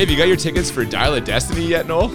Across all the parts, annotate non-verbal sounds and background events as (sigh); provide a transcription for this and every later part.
Hey, have you got your tickets for Dial of Destiny yet, Noel?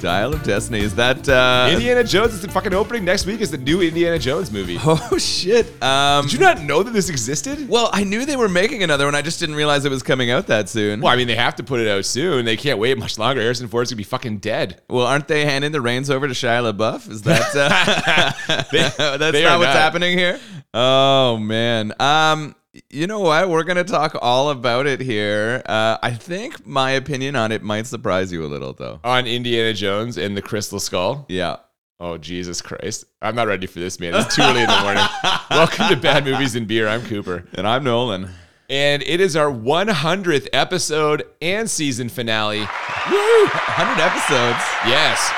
Dial of Destiny. Is that uh Indiana Jones is the fucking opening next week. Is the new Indiana Jones movie? (laughs) Oh shit. Um Did you not know that this existed? Well, I knew they were making another one. I just didn't realize it was coming out that soon. Well, I mean, they have to put it out soon. They can't wait much longer. Harrison Ford's gonna be fucking dead. Well, aren't they handing the reins over to Shia LaBeouf? Is that uh, (laughs) (laughs) that's they not what's not. happening here? Oh man. Um, you know what? We're gonna talk all about it here. Uh, I think my opinion on it might surprise you a little, though. On Indiana Jones and the Crystal Skull. Yeah. Oh Jesus Christ! I'm not ready for this, man. It's too early in the morning. (laughs) Welcome to Bad Movies and Beer. I'm Cooper, And I'm Nolan. and it is our 100th episode and season finale. Woo! 100 episodes. Yes.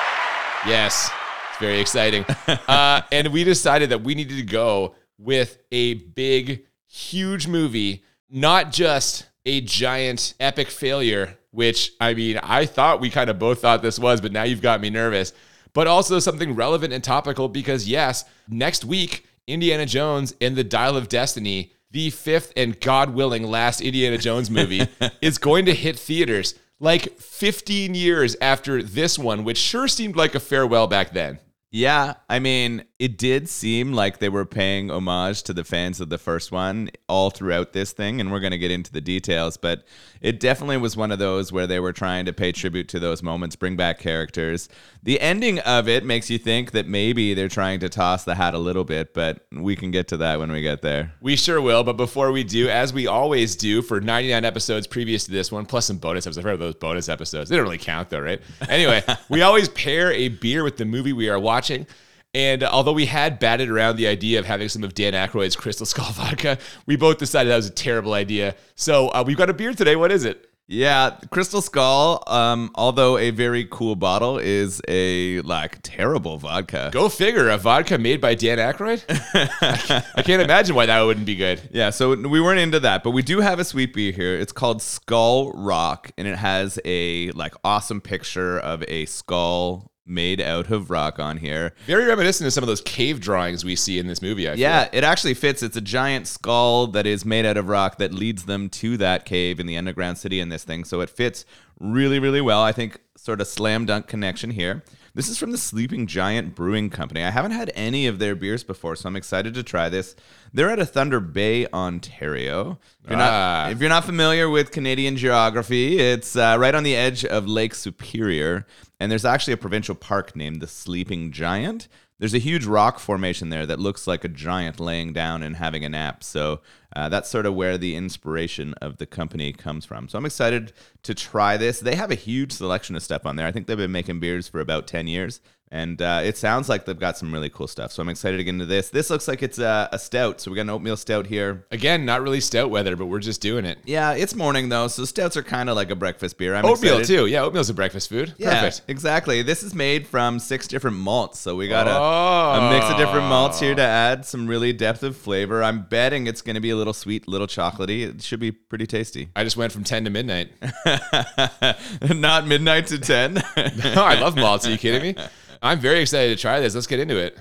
Yes. It's very exciting. (laughs) uh, and we decided that we needed to go with a big, huge movie, not just a giant epic failure, which I mean, I thought we kind of both thought this was, but now you've got me nervous, but also something relevant and topical because, yes, next week, Indiana Jones and the Dial of Destiny. The fifth and God willing last Indiana Jones movie (laughs) is going to hit theaters like 15 years after this one, which sure seemed like a farewell back then. Yeah, I mean, it did seem like they were paying homage to the fans of the first one all throughout this thing, and we're going to get into the details, but it definitely was one of those where they were trying to pay tribute to those moments, bring back characters. The ending of it makes you think that maybe they're trying to toss the hat a little bit, but we can get to that when we get there. We sure will, but before we do, as we always do for 99 episodes previous to this one, plus some bonus episodes. I've heard of those bonus episodes. They don't really count though, right? Anyway, (laughs) we always pair a beer with the movie we are watching. And although we had batted around the idea of having some of Dan Aykroyd's Crystal Skull (laughs) vodka, we both decided that was a terrible idea. So uh, we've got a beer today. What is it? Yeah, Crystal Skull, um, although a very cool bottle, is a like terrible vodka. Go figure, a vodka made by Dan Aykroyd? (laughs) I can't imagine why that wouldn't be good. Yeah, so we weren't into that, but we do have a sweet beer here. It's called Skull Rock, and it has a like awesome picture of a skull made out of rock on here. Very reminiscent of some of those cave drawings we see in this movie. I feel. Yeah, it actually fits. It's a giant skull that is made out of rock that leads them to that cave in the underground city in this thing. So it fits really, really well. I think sort of slam dunk connection here. This is from the Sleeping Giant Brewing Company. I haven't had any of their beers before, so I'm excited to try this. They're out of Thunder Bay, Ontario. If you're, Ah. not, if you're not familiar with Canadian geography, it's uh, right on the edge of Lake Superior, and there's actually a provincial park named the Sleeping Giant. There's a huge rock formation there that looks like a giant laying down and having a nap. So uh, that's sort of where the inspiration of the company comes from. So I'm excited to try this. They have a huge selection of stuff on there. I think they've been making beers for about 10 years. And uh, it sounds like they've got some really cool stuff. So I'm excited to get into this. This looks like it's a, a stout. So we got an oatmeal stout here. Again, not really stout weather, but we're just doing it. Yeah, it's morning though, so stouts are kind of like a breakfast beer. I'm Oatmeal excited. too. Yeah, oatmeal's a breakfast food. Yeah, Perfect. exactly. This is made from six different malts, so we got a, Oh. a mix of different malts here to add some really depth of flavor. I'm betting it's going to be a little sweet, little chocolatey. It should be pretty tasty. I just went from 10 to midnight. (laughs) Not midnight to ten. (laughs) no, I love malts. Are you kidding me? (laughs) I'm very excited to try this. Let's get into it.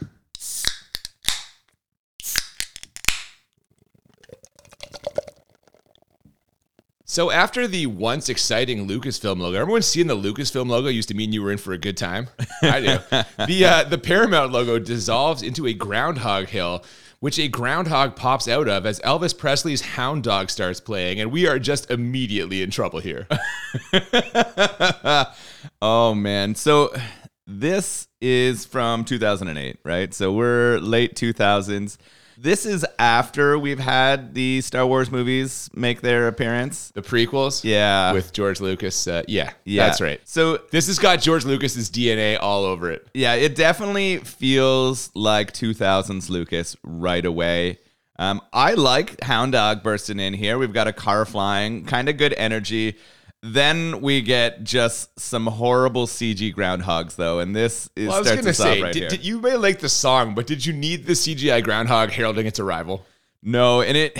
So after the once exciting Lucasfilm logo, everyone seeing the Lucasfilm logo used to mean you were in for a good time. I do. (laughs) the uh, the Paramount logo dissolves into a groundhog hill, which a groundhog pops out of as Elvis Presley's Hound Dog starts playing, and we are just immediately in trouble here. (laughs) oh man, so this is from 2008, right? So we're late 2000s. This is after we've had the Star Wars movies make their appearance. The prequels, Yeah. with George Lucas. Uh, yeah, Yeah. that's right. So This has got George Lucas's DNA all over it. Yeah, it definitely feels like 2000s Lucas right away. Um, I like Hound Dog bursting in here. We've got a car flying, kind of good energy. Then we get just some horrible CG groundhogs, though, and this is Well, I was starts gonna us say, off right did, here. did- you may like the song, but did you need the CGI groundhog heralding its arrival? No, and it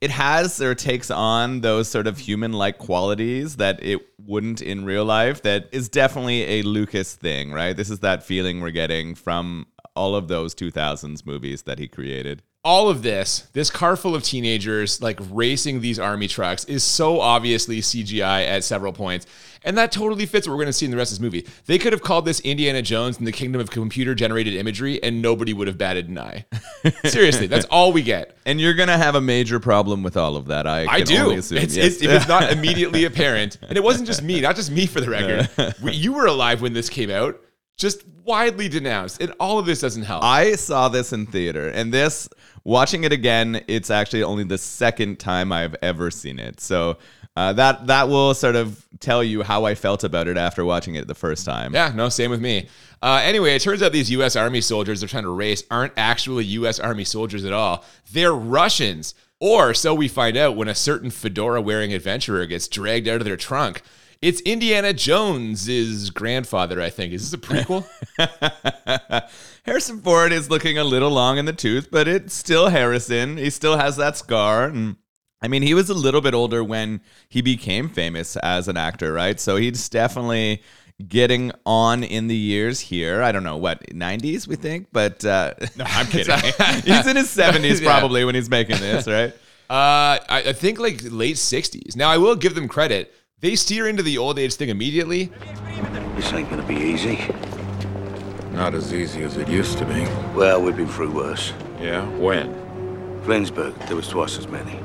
it has or takes on those sort of human like qualities that it wouldn't in real life. That is definitely a Lucas thing, right? This is that feeling we're getting from all of those 2000s movies that he created. All of this, this car full of teenagers like racing these army trucks is so obviously CGI at several points. And that totally fits what we're going to see in the rest of this movie. They could have called this Indiana Jones in the kingdom of computer generated imagery and nobody would have batted an eye. (laughs) Seriously, that's all we get. And you're gonna have a major problem with all of that. I I do. It's, Yes. it's, if it's not (laughs) immediately apparent, and it wasn't just me, not just me for the record. We- you were alive when this came out, just widely denounced, and all of this doesn't help. I saw this in theater, and this watching it again, it's actually only the second time I've ever seen it. So uh, that that will sort of tell you how I felt about it after watching it the first time. Yeah, no, same with me. Uh, anyway, it turns out these U.S. Army soldiers they're trying to race aren't actually U.S. Army soldiers at all. They're Russians. Or so we find out when a certain fedora wearing adventurer gets dragged out of their trunk. It's Indiana Jones's grandfather, I think. Is this a prequel? (laughs) (laughs) Harrison Ford is looking a little long in the tooth, but it's still Harrison. He still has that scar. And I mean, he was a little bit older when he became famous as an actor, right? So he's definitely getting on in the years here. I don't know what 90s we think, but uh, (laughs) no, I'm kidding. he's in his 70s Yeah. probably when he's making this, right? Uh, I, I think like late 60s. Now, I will give them credit. They steer into the old age thing immediately. This ain't gonna be easy. Not as easy as it used to be. Well, we've been through worse. Yeah? When? Flensburg, there was twice as many.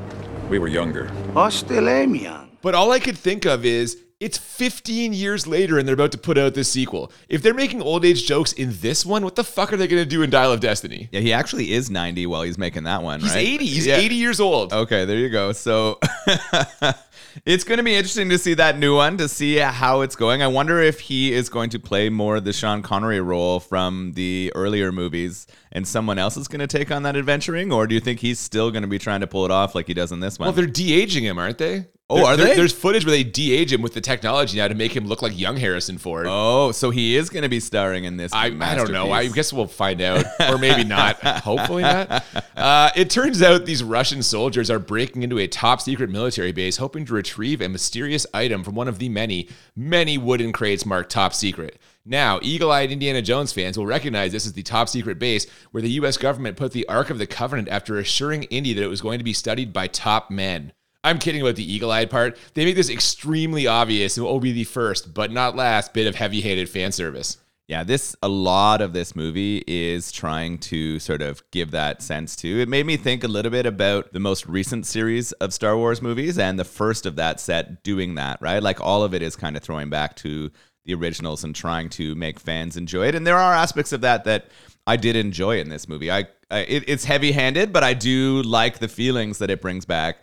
We were younger. I still am young. But all I could think of is it's 15 years later and they're about to put out this sequel. If they're making old age jokes in this one, what the fuck are they going to do in Dial of Destiny? Yeah, he actually is 90 while he's making that one, He's right? 80. He's Yeah. 80 years old. Okay, there you go. So (laughs) it's going to be interesting to see that new one, to see how it's going. I wonder if he is going to play more the Sean Connery role from the earlier movies and someone else is going to take on that adventuring, or do you think he's still going to be trying to pull it off like he does in this one? Well, they're de aging him, aren't they? Oh, There- are there- they? There's footage where they de age him with the technology now to make him look like young Harrison Ford. oh, so he is going to be starring in this. I, I don't know. I guess we'll find out, or maybe (laughs) not. Hopefully not. Uh, it turns out these Russian soldiers are breaking into a top secret military base, hoping to retrieve a mysterious item from one of the many, many wooden crates marked top secret. Now, eagle eyed Indiana Jones fans will recognize this as the top secret base where the U.S. government put the Ark of the Covenant after assuring Indy that it was going to be studied by top men. I'm kidding about the eagle eyed part. They make this extremely obvious and will be the first, but not last, bit of heavy handed fan service. Yeah, this a lot of this movie is trying to sort of give that sense too. It made me think a little bit about the most recent series of Star Wars movies and the first of that set doing that, right? Like all of it is kind of throwing back to the originals and trying to make fans enjoy it. And there are aspects of that that I did enjoy in this movie. I, I it, it's heavy-handed, but I do like the feelings that it brings back.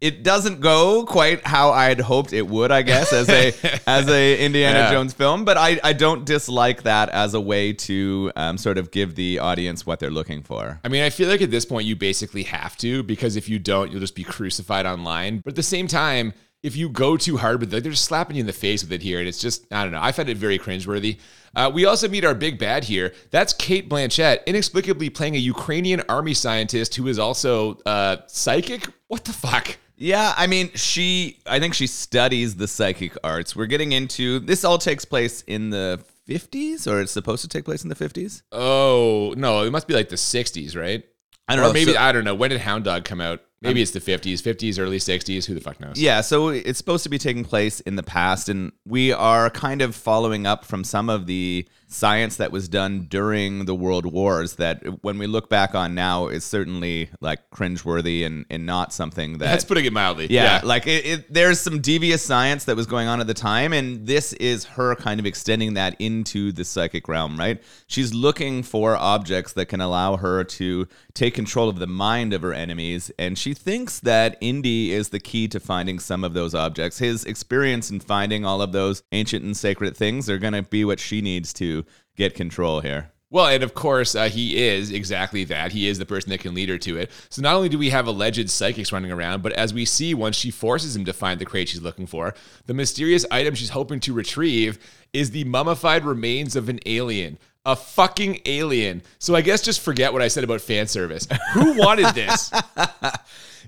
It doesn't go quite how I'd hoped it would, I guess, as a (laughs) as a Indiana Yeah. Jones film. But I, I don't dislike that as a way to um, sort of give the audience what they're looking for. I mean, I feel like at this point you basically have to because if you don't, you'll just be crucified online. But at the same time, if you go too hard with it, they're just slapping you in the face with it here, and it's just I don't know. I find it very cringeworthy. Uh, we also meet our big bad here. That's Cate Blanchett, inexplicably playing a Ukrainian army scientist who is also uh, psychic. What the fuck? Yeah, I mean, she I think she studies the psychic arts. We're getting into this all takes place in the 50s or it's supposed to take place in the 50s? Oh no, it must be like the '60s, right? I don't or know, maybe so- I don't know. When did Hound Dog come out? Maybe um, it's the 50s, 50s, early 60s. Who the fuck knows? Yeah, so it's supposed to be taking place in the past, and we are kind of following up from some of the science that was done during the world wars that when we look back on now is certainly like cringeworthy and, and not something that That's putting it mildly. yeah, like it, it, there's some devious science that was going on at the time, and this is her kind of extending that into the psychic realm, right? She's looking for objects that can allow her to take control of the mind of her enemies, and she thinks that Indy is the key to finding some of those objects. His experience in finding all of those ancient and sacred things are going to be what she needs to get control here. Well, and of course, uh, he is exactly that. He is the person that can lead her to it. So not only do we have alleged psychics running around, but as we see once she forces him to find the crate she's looking for, the mysterious item she's hoping to retrieve is the mummified remains of an alien. A fucking alien. So I guess just forget what I said about fan service. Who (laughs) wanted this?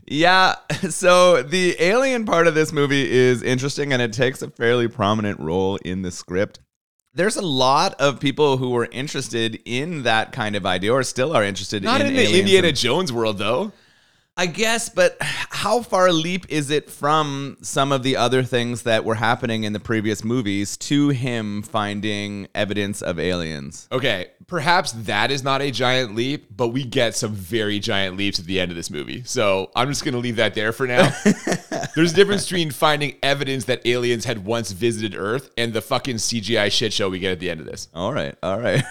Yeah, so the alien part of this movie is interesting and it takes a fairly prominent role in the script. There's a lot of people who were interested in that kind of idea, or still are interested Not in, in the Indiana and- Jones world, though. I guess, but how far a leap is it from some of the other things that were happening in the previous movies to him finding evidence of aliens? Okay, perhaps that is not a giant leap, but we get some very giant leaps at the end of this movie. So I'm just going to leave that there for now. (laughs) There's a difference between finding evidence that aliens had once visited Earth and the fucking CGI shit show we get at the end of this. All right, all right.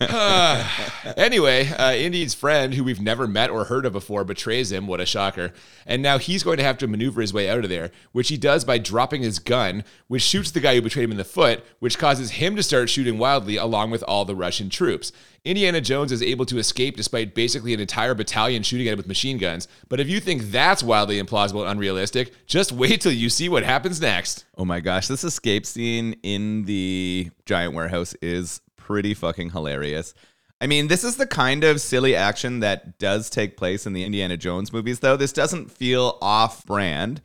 (sighs) (sighs) Anyway, uh, Indy's friend, who we've never met or heard of before, betrays him. What a shocker. And now he's going to have to maneuver his way out of there, which he does by dropping his gun, which shoots the guy who betrayed him in the foot, which causes him to start shooting wildly along with all the Russian troops. Indiana Jones is able to escape despite basically an entire battalion shooting at him with machine guns. But if you think that's wildly implausible and unrealistic, just (laughs) wait till you see what happens next. oh my gosh, this escape scene in the giant warehouse is pretty fucking hilarious. I mean, this is the kind of silly action that does take place in the Indiana Jones movies, though. This doesn't feel off brand.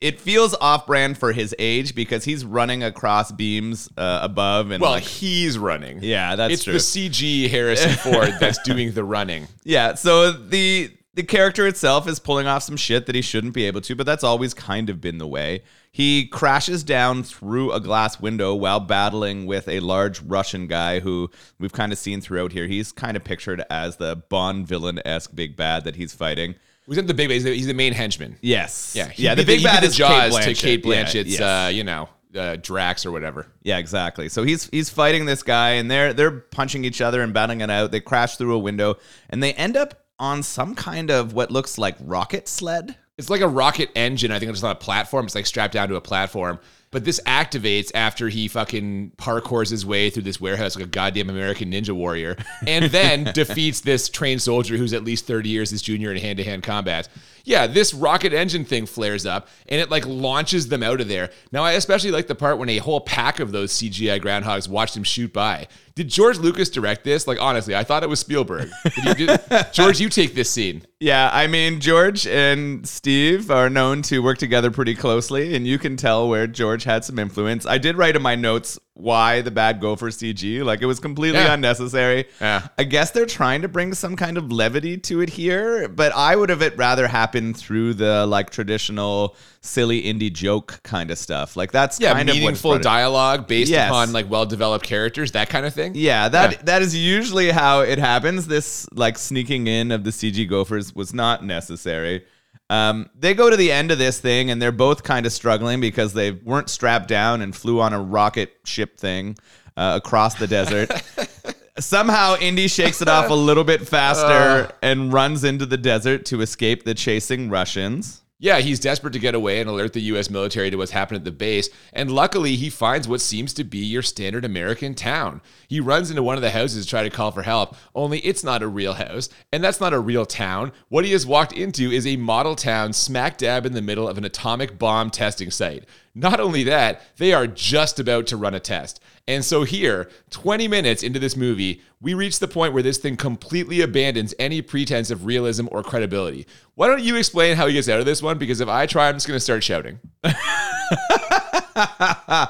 It feels off brand for his age because he's running across beams uh, above and Well, like, he's running. yeah, that's it's true. the CG Harrison Ford that's (laughs) doing the running. Yeah, so the the character itself is pulling off some shit that he shouldn't be able to, but that's always kind of been the way. He crashes down through a glass window while battling with a large Russian guy who we've kind of seen throughout here. He's kind of pictured as the Bond villain esque big bad that he's fighting. Was it the big? He's the, he's the main henchman. Yes, Yeah, yeah. The The big bad the is Jaws Kate to. Kate Yeah, Blanchett's, yes. uh, you know, uh, Drax or whatever. Yeah, exactly. So he's he's fighting this guy, and they're they're punching each other and battling it out. They crash through a window, and they end up on some kind of what looks like rocket sled. It's like a rocket engine. I think it's on a platform. It's like strapped down to a platform. But this activates after he fucking parkours his way through this warehouse like a goddamn American Ninja Warrior, and (laughs) then defeats this trained soldier who's at least 30 years his junior in hand to hand combat. Yeah, this rocket engine thing flares up and it like launches them out of there. Now, I especially like the part when a whole pack of those CGI groundhogs watched him shoot by. Did George Lucas direct this? Like, honestly, I thought it was Spielberg. Did you, (laughs) George, you take this scene. Yeah, I mean George and Steve are known to work together pretty closely, and you can tell where George had some influence. I did write in my notes why the bad go for CG, like it was completely Yeah. unnecessary. Yeah. I guess they're trying to bring some kind of levity to it here, but I would have it rather happen through the like traditional silly Indy joke kind of stuff. Like that's Yeah, kind of meaningful it- dialogue based Yes. upon like well developed characters, that kind of thing. Yeah, that Yeah. that is usually how it happens. This like sneaking in of the CG gophers was not necessary. Um, they go to the end of this thing and they're both kind of struggling because they weren't strapped down and flew on a rocket ship thing uh, across the desert. (laughs) Somehow, Indy shakes it off a little bit faster (laughs) and runs into the desert to escape the chasing Russians. Yeah, he's desperate to get away and alert the U.S. military to what's happened at the base. And luckily, he finds what seems to be your standard American town. He runs into one of the houses to try to call for help, only it's not a real house, and that's not a real town. What he has walked into is a model town smack dab in the middle of an atomic bomb testing site. Not only that, they are just about to run a test. And so here, 20 minutes into this movie, we reach the point where this thing completely abandons any pretense of realism or credibility. Why don't you explain how he gets out of this one? Because if I try, I'm just going to start shouting. (laughs)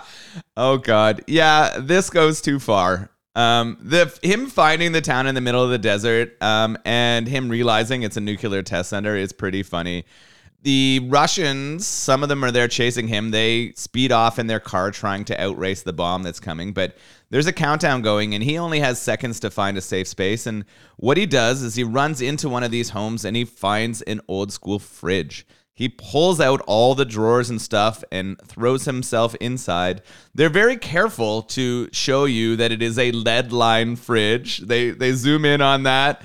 Oh God, yeah, this goes too far. Um, the him finding the town in the middle of the desert, um, and him realizing it's a nuclear test center is pretty funny. The Russians, some of them are there chasing him. They speed off in their car trying to outrace the bomb that's coming, but there's a countdown going, and he only has seconds to find a safe space. And what he does is he runs into one of these homes and he finds an old school fridge. He pulls out all the drawers and stuff and throws himself inside. They're very careful to show you that it is a lead line fridge. They they zoom in on that.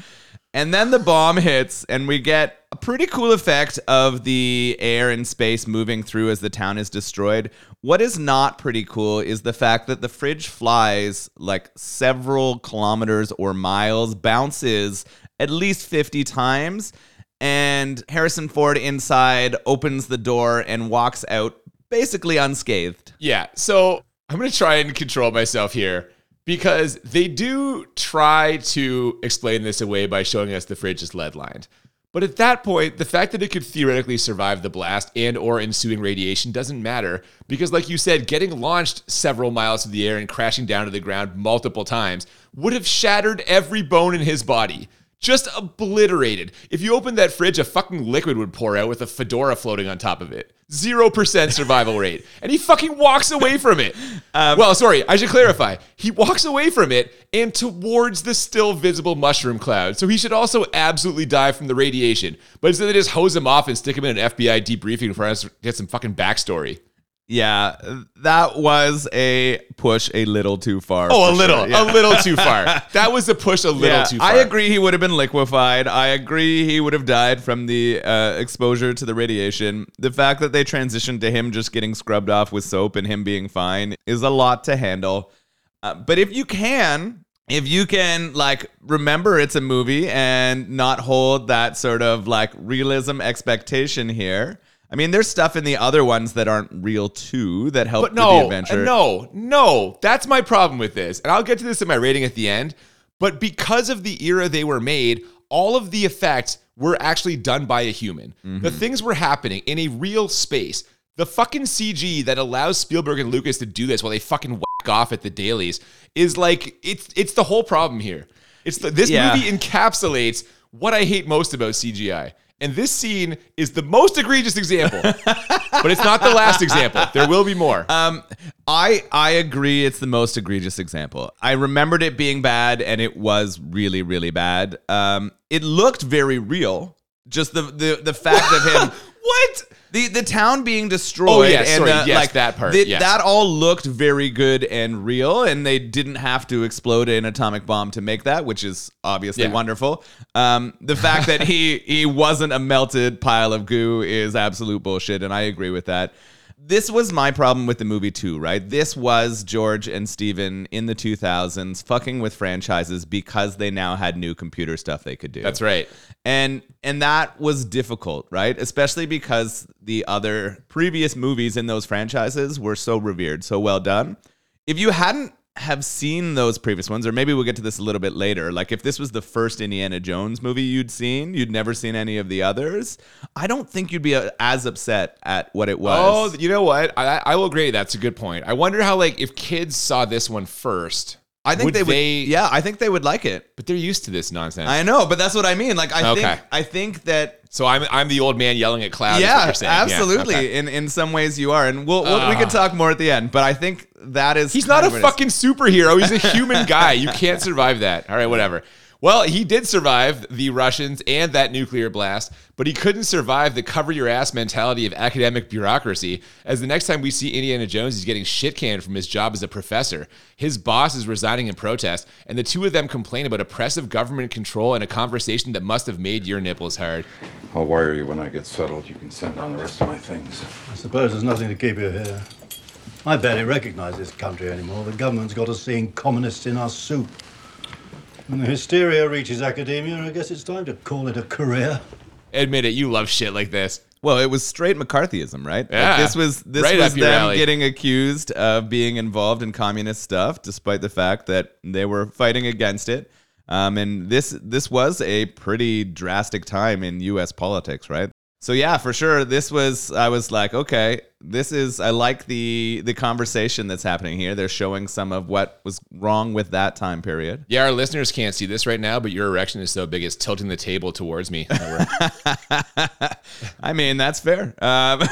And then the bomb hits and we get a pretty cool effect of the air and space moving through as the town is destroyed. What is not pretty cool is the fact that the fridge flies like several kilometers or miles, bounces at least 50 times and Harrison Ford inside opens the door and walks out basically unscathed. Yeah. So I'm to try and control myself here because they do try to explain this away by showing us the fridge is lead lined. But at that point, the fact that it could theoretically survive the blast and or ensuing radiation doesn't matter because like you said, getting launched several miles through the air and crashing down to the ground multiple times would have shattered every bone in his body. Just obliterated. If you opened that fridge, a fucking liquid would pour out with a fedora floating on top of it. 0% survival rate. And he fucking walks away from it. Um, well, sorry, I should clarify. He walks away from it and towards the still visible mushroom cloud. So he should also absolutely die from the radiation. But instead, they just hose him off and stick him in an FBI debriefing for us to get some fucking backstory. Yeah, that was a push a little too far. Oh, a little, sure. Yeah. a little too far. (laughs) That was a push a little Yeah, too far. I agree he would have been liquefied. I agree he would have died from the uh, exposure to the radiation. The fact that they transitioned to him just getting scrubbed off with soap and him being fine is a lot to handle. Uh, but if you can, if you can like remember it's a movie and not hold that sort of like realism expectation here. I mean, there's stuff in the other ones that aren't real too that help But with the no, adventure. no, no. That's my problem with this. And I'll get to this in my rating at the end. But because of the era they were made, all of the effects were actually done by a human. Mm-hmm. The things were happening in a real space. The fucking CG that allows Spielberg and Lucas to do this while they fucking whack off at the dailies is like it's it's the whole problem here. It's the, this Yeah. movie encapsulates what I hate most about CGI. And this scene is the most egregious example. but it's not the last example. There will be more. Um, I I agree. It's the most egregious example. I remembered it being bad, and it was really really bad. Um, it looked very real. Just the the the fact of him. (laughs) what? The, the town being destroyed Oh, yes, and sorry, uh, yes, like that part, the- yes. that all looked very good and real and they didn't have to explode an atomic bomb to make that which is obviously Yeah. wonderful um, the fact that he he wasn't a melted pile of goo is absolute bullshit and I agree with that this was my problem with the movie too, right? This was George and Steven in the 2000s fucking with franchises because they now had new computer stuff they could do. That's right. And and that was difficult, right? Especially because the other previous movies in those franchises were so revered, so well done. If you hadn't have seen those previous ones, or maybe we'll get to this a little bit later. Like if this was the first Indiana Jones movie you'd seen, you'd never seen any of the others. I don't think you'd be uh, as upset at what it was. Oh, you know what? I, I will agree. That's a good point. I wonder how, like, if kids saw this one first, I think would they would. they- yeah, I think they would like it. but they're used to this nonsense. I know, but that's what I mean. Like I Okay. think I think that so I'm I'm the old man yelling at clouds. what yeah, saying. Yeah, absolutely. okay. In in some ways you are, and we'll, we'll we can ah. talk more at the end. But I think that is He's not a of what it is. fucking superhero. He's a human (laughs) guy. You can't survive that. All right, whatever. Well, he did survive the Russians and that nuclear blast, but he couldn't survive the cover your ass mentality of academic bureaucracy. As the next time we see Indiana Jones, he's getting shit canned from his job as a professor. His boss is resigning in protest, and the two of them complain about oppressive government control and a conversation that must have made your nipples hard. I'll wire you when I get settled. You can send on the rest of my things. I suppose there's nothing to keep you here. I barely recognize this country anymore. The government's got us seeing communists in our soup. When the hysteria reaches academia, I guess it's time to call it a career. Admit it, you love shit like this. Well, it was straight McCarthyism, right? Like, Yeah. this was this Right was them alley. getting accused of being involved in communist stuff, despite the fact that they were fighting against it. Um, and this this was a pretty drastic time in U.S. politics, right? So yeah, for sure, this was. I was like, okay, this is. I like the the conversation that's happening here. They're showing some of what was wrong with that time period. Yeah, our listeners can't see this right now, but your erection is so big it's tilting the table towards me. (laughs) I mean, that's fair. Um, (laughs) All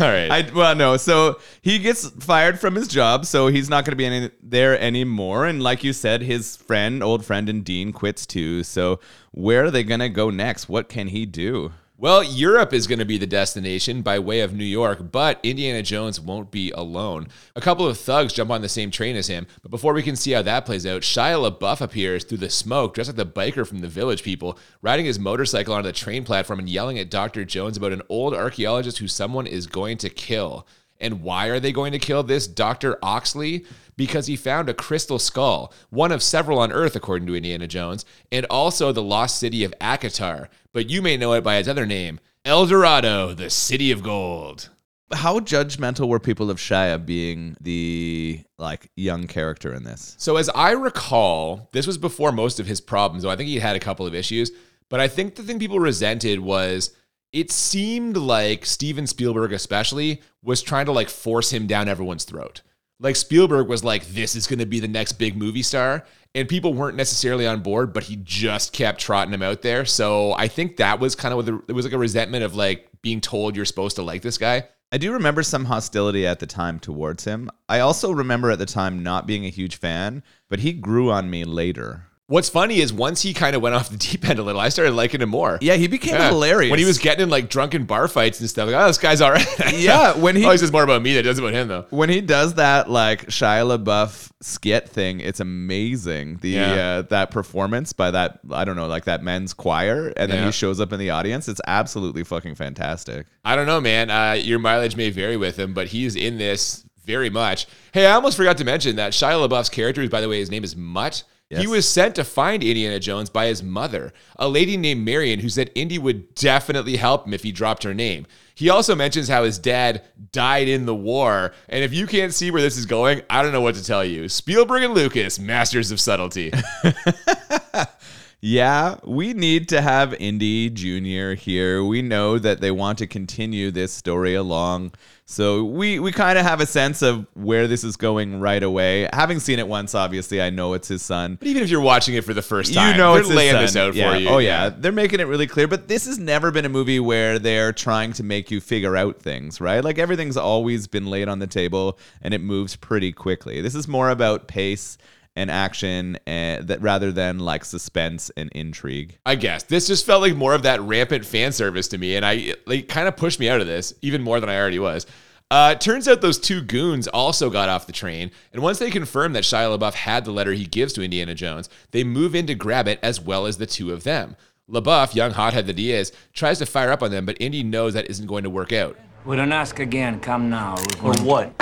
right. I well no, so he gets fired from his job, so he's not going to be any, there anymore. And like you said, his friend, old friend, and Dean quits too. So where are they going to go next? What can he do? Well, Europe is going to be the destination by way of New York, but Indiana Jones won't be alone. A couple of thugs jump on the same train as him, but before we can see how that plays out, Shia LaBeouf appears through the smoke, dressed like the biker from the Village People, riding his motorcycle onto the train platform and yelling at Dr. Jones about an old archaeologist who someone is going to kill. And why are they going to kill this Dr. Oxley? Because he found a crystal skull, one of several on Earth, according to Indiana Jones, and also the lost city of Akator. But you may know it by its other name, El Dorado, the city of gold. How judgmental were people of Shia being the like young character in this? So, as I recall, this was before most of his problems, though I think he had a couple of issues. But I think the thing people resented was it seemed like Steven Spielberg, especially, was trying to like force him down everyone's throat. Like Spielberg was like, this is going to be the next big movie star. And people weren't necessarily on board, but he just kept trotting him out there. So I think that was kind of what the, it was like a resentment of like being told you're supposed to like this guy. I do remember some hostility at the time towards him. I also remember at the time not being a huge fan, but he grew on me later. What's funny is once he kind of went off the deep end a little, I started liking him more. Yeah, he became Yeah. hilarious. When he was getting in like drunken bar fights and stuff, like, oh, this guy's all right. (laughs) Yeah, when he- (laughs) always says more about me than it does about him, though. when he does that like Shia LaBeouf skit thing, it's amazing. The Yeah. uh, that performance by that I don't know, like that men's choir, and then Yeah. he shows up in the audience. It's absolutely fucking fantastic. I don't know, man. Uh, your mileage may vary with him, but he's in this very much. Hey, I almost forgot to mention that Shia LaBeouf's character, is, by the way, his name is Mutt. He was sent to find Indiana Jones by his mother, a lady named Marion, who said Indy would definitely help him if he dropped her name. He also mentions how his dad died in the war. And if you can't see where this is going, I don't know what to tell you. Spielberg and Lucas, masters of subtlety. (laughs) Yeah, we need to have Indy Jr. here. We know that they want to continue this story along. So we, we kind of have a sense of where this is going right away. Having seen it once, obviously, I know it's his son. But even if you're watching it for the first time, you know they're it's laying son. this out yeah. for you. Oh yeah. they're making it really clear. But this has never been a movie where they're trying to make you figure out things, right? Like everything's always been laid on the table, and it moves pretty quickly. This is more about pace and action, and that rather than like suspense and intrigue. I guess this just felt like more of that rampant fan service to me, and I like kind of pushed me out of this even more than I already was. Uh, turns out those two goons also got off the train, and once they confirm that Shia LaBeouf had the letter he gives to Indiana Jones, they move in to grab it as well as the two of them. LaBeouf, young hothead that he is, tries to fire up on them, but Indy knows that isn't going to work out. We don't ask again. Come now. Or what?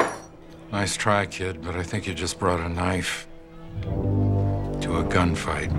Nice try, kid, but I think you just brought a knife to a gunfight.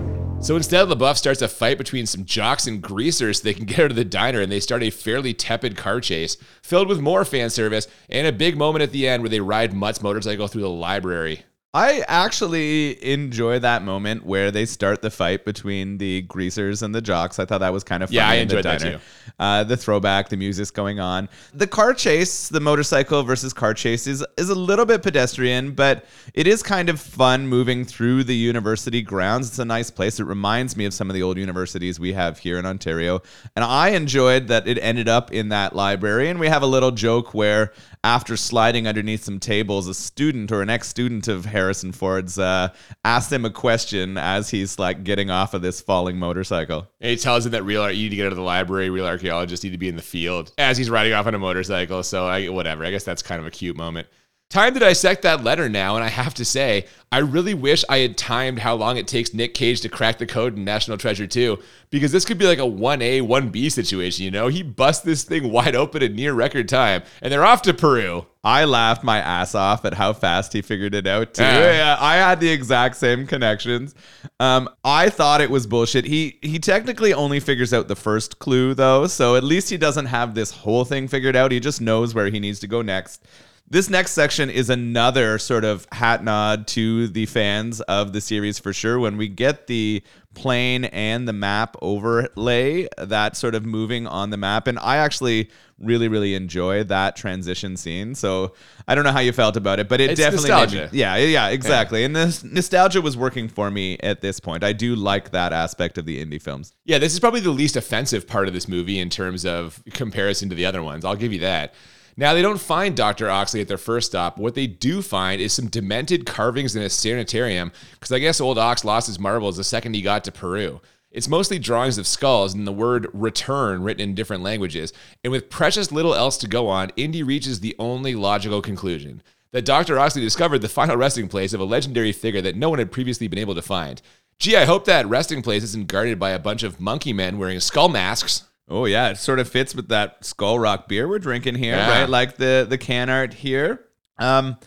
So instead, LaBeouf starts a fight between some jocks and greasers so they can get out of the diner, and they start a fairly tepid car chase filled with more fan service and a big moment at the end where they ride Mutt's motorcycle through the library. I actually enjoy that moment where they start the fight between the greasers and the jocks. I thought that was kind of funny. Yeah, I in the enjoyed that too. Uh, the throwback, the music's going on. The car chase, the motorcycle versus car chase, is is a little bit pedestrian, but it is kind of fun moving through the university grounds. It's a nice place. It reminds me of some of the old universities we have here in Ontario, and I enjoyed that it ended up in that library. And we have a little joke where after sliding underneath some tables, a student or an ex-student of Harrison Ford's uh, asked him a question as he's like getting off of this falling motorcycle. And he tells him that real art, you need to get out of the library, real archaeologists need to be in the field as he's riding off on a motorcycle. So I, whatever. I guess that's kind of a cute moment. Time to dissect that letter now, and I have to say, I really wish I had timed how long it takes Nick Cage to crack the code in National Treasure 2, because this could be like a 1A, 1B situation, you know? He busts this thing wide open in near record time, and they're off to Peru. I laughed my ass off at how fast he figured it out too. Yeah. Yeah, I had the exact same connections. Um, I thought it was bullshit. He he technically only figures out the first clue though, so at least he doesn't have this whole thing figured out. He just knows where he needs to go next. This next section is another sort of hat nod to the fans of the series for sure. When we get the plane and the map overlay, that sort of moving on the map, and I actually really really enjoy that transition scene. So I don't know how you felt about it, but it It's definitely nostalgia. me- yeah, yeah, exactly. And this nostalgia was working for me at this point. I do like that aspect of the Indy films. Yeah, this is probably the least offensive part of this movie in terms of comparison to the other ones. I'll give you that. Now, they don't find Dr. Oxley at their first stop. What they do find is some demented carvings in a sanitarium, because I guess old Ox lost his marbles the second he got to Peru. It's mostly drawings of skulls and the word return written in different languages. And with precious little else to go on, Indy reaches the only logical conclusion that Dr. Oxley discovered the final resting place of a legendary figure that no one had previously been able to find. Gee, I hope that resting place isn't guarded by a bunch of monkey men wearing skull masks. Oh yeah, it sort of fits with that Skull Rock beer we're drinking here, Yeah. right? Like the the can art here. Um,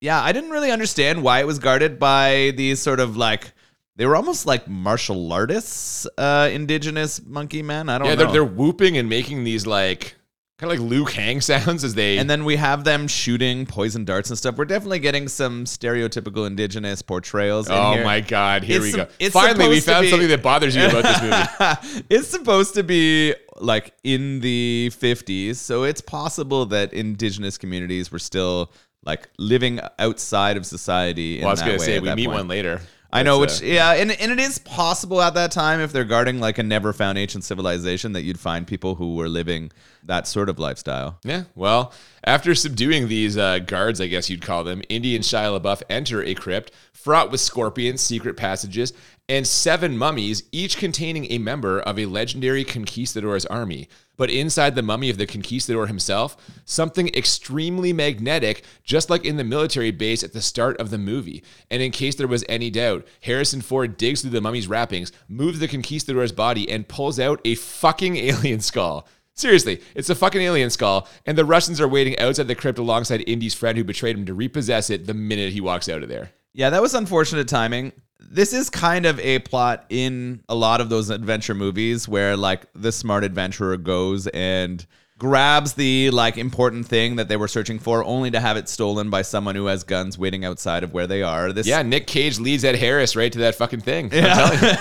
yeah, I didn't really understand why it was guarded by these sort of like they were almost like martial artists, uh, indigenous monkey men. I don't Yeah, know. they're, they're whooping and making these like Kind of like Liu Kang (laughs) sounds as they. And then we have them shooting poison darts and stuff. We're definitely getting some stereotypical indigenous portrayals. in oh here. my God, here It's we go. Finally, we found be- something that bothers you about this movie. (laughs) it's supposed to be like in the 50s, so it's possible that indigenous communities were still like living outside of society. In Well, I was going to say, we meet point. one later. I know, which yeah, and and it is possible at that time if they're guarding like a never found ancient civilization that you'd find people who were living that sort of lifestyle. Yeah, well, after subduing these uh, guards, I guess you'd call them, Indy and Shia LaBeouf enter a crypt fraught with scorpions, secret passages, and seven mummies, each containing a member of a legendary conquistador's army. But inside the mummy of the conquistador himself, something extremely magnetic, just like in the military base at the start of the movie. And in case there was any doubt, Harrison Ford digs through the mummy's wrappings, moves the conquistador's body, and pulls out a fucking (laughs) alien skull. Seriously, it's a fucking alien skull, and the Russians are waiting outside the crypt alongside Indy's friend who betrayed him to repossess it the minute he walks out of there. Yeah, that was unfortunate timing. This is kind of a plot in a lot of those adventure movies where like the smart adventurer goes and grabs the like important thing that they were searching for only to have it stolen by someone who has guns waiting outside of where they are. This Yeah, Nick Cage leads Ed Harris right to that fucking thing. I'm telling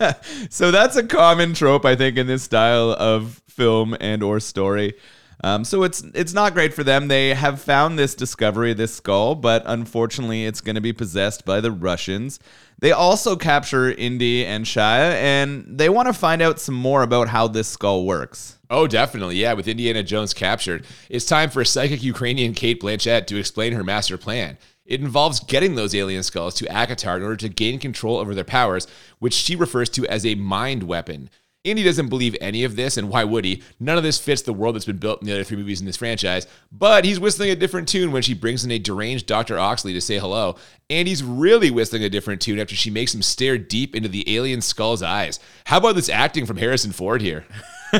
you. (laughs) so that's a common trope I think in this style of film and or story. Um, so it's it's not great for them. They have found this discovery, this skull, but unfortunately, it's going to be possessed by the Russians. They also capture Indy and Shia, and they want to find out some more about how this skull works. Oh, definitely. Yeah, with Indiana Jones captured, it's time for psychic Ukrainian Cate Blanchett to explain her master plan. It involves getting those alien skulls to Akator in order to gain control over their powers, which she refers to as a mind weapon. Indy doesn't believe any of this, and why would he? None of this fits the world that's been built in the other three movies in this franchise, but he's whistling a different tune when she brings in a deranged Dr. Oxley to say hello, and he's really whistling a different tune after she makes him stare deep into the alien skull's eyes. How about this acting from Harrison Ford here? (laughs)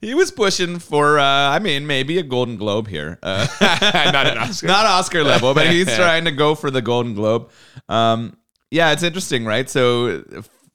He was pushing for, uh, I mean, maybe a Golden Globe here. Uh, (laughs) Not an (laughs) Oscar. not Oscar level, but he's trying to go for the Golden Globe. Um, yeah, it's interesting, right? So,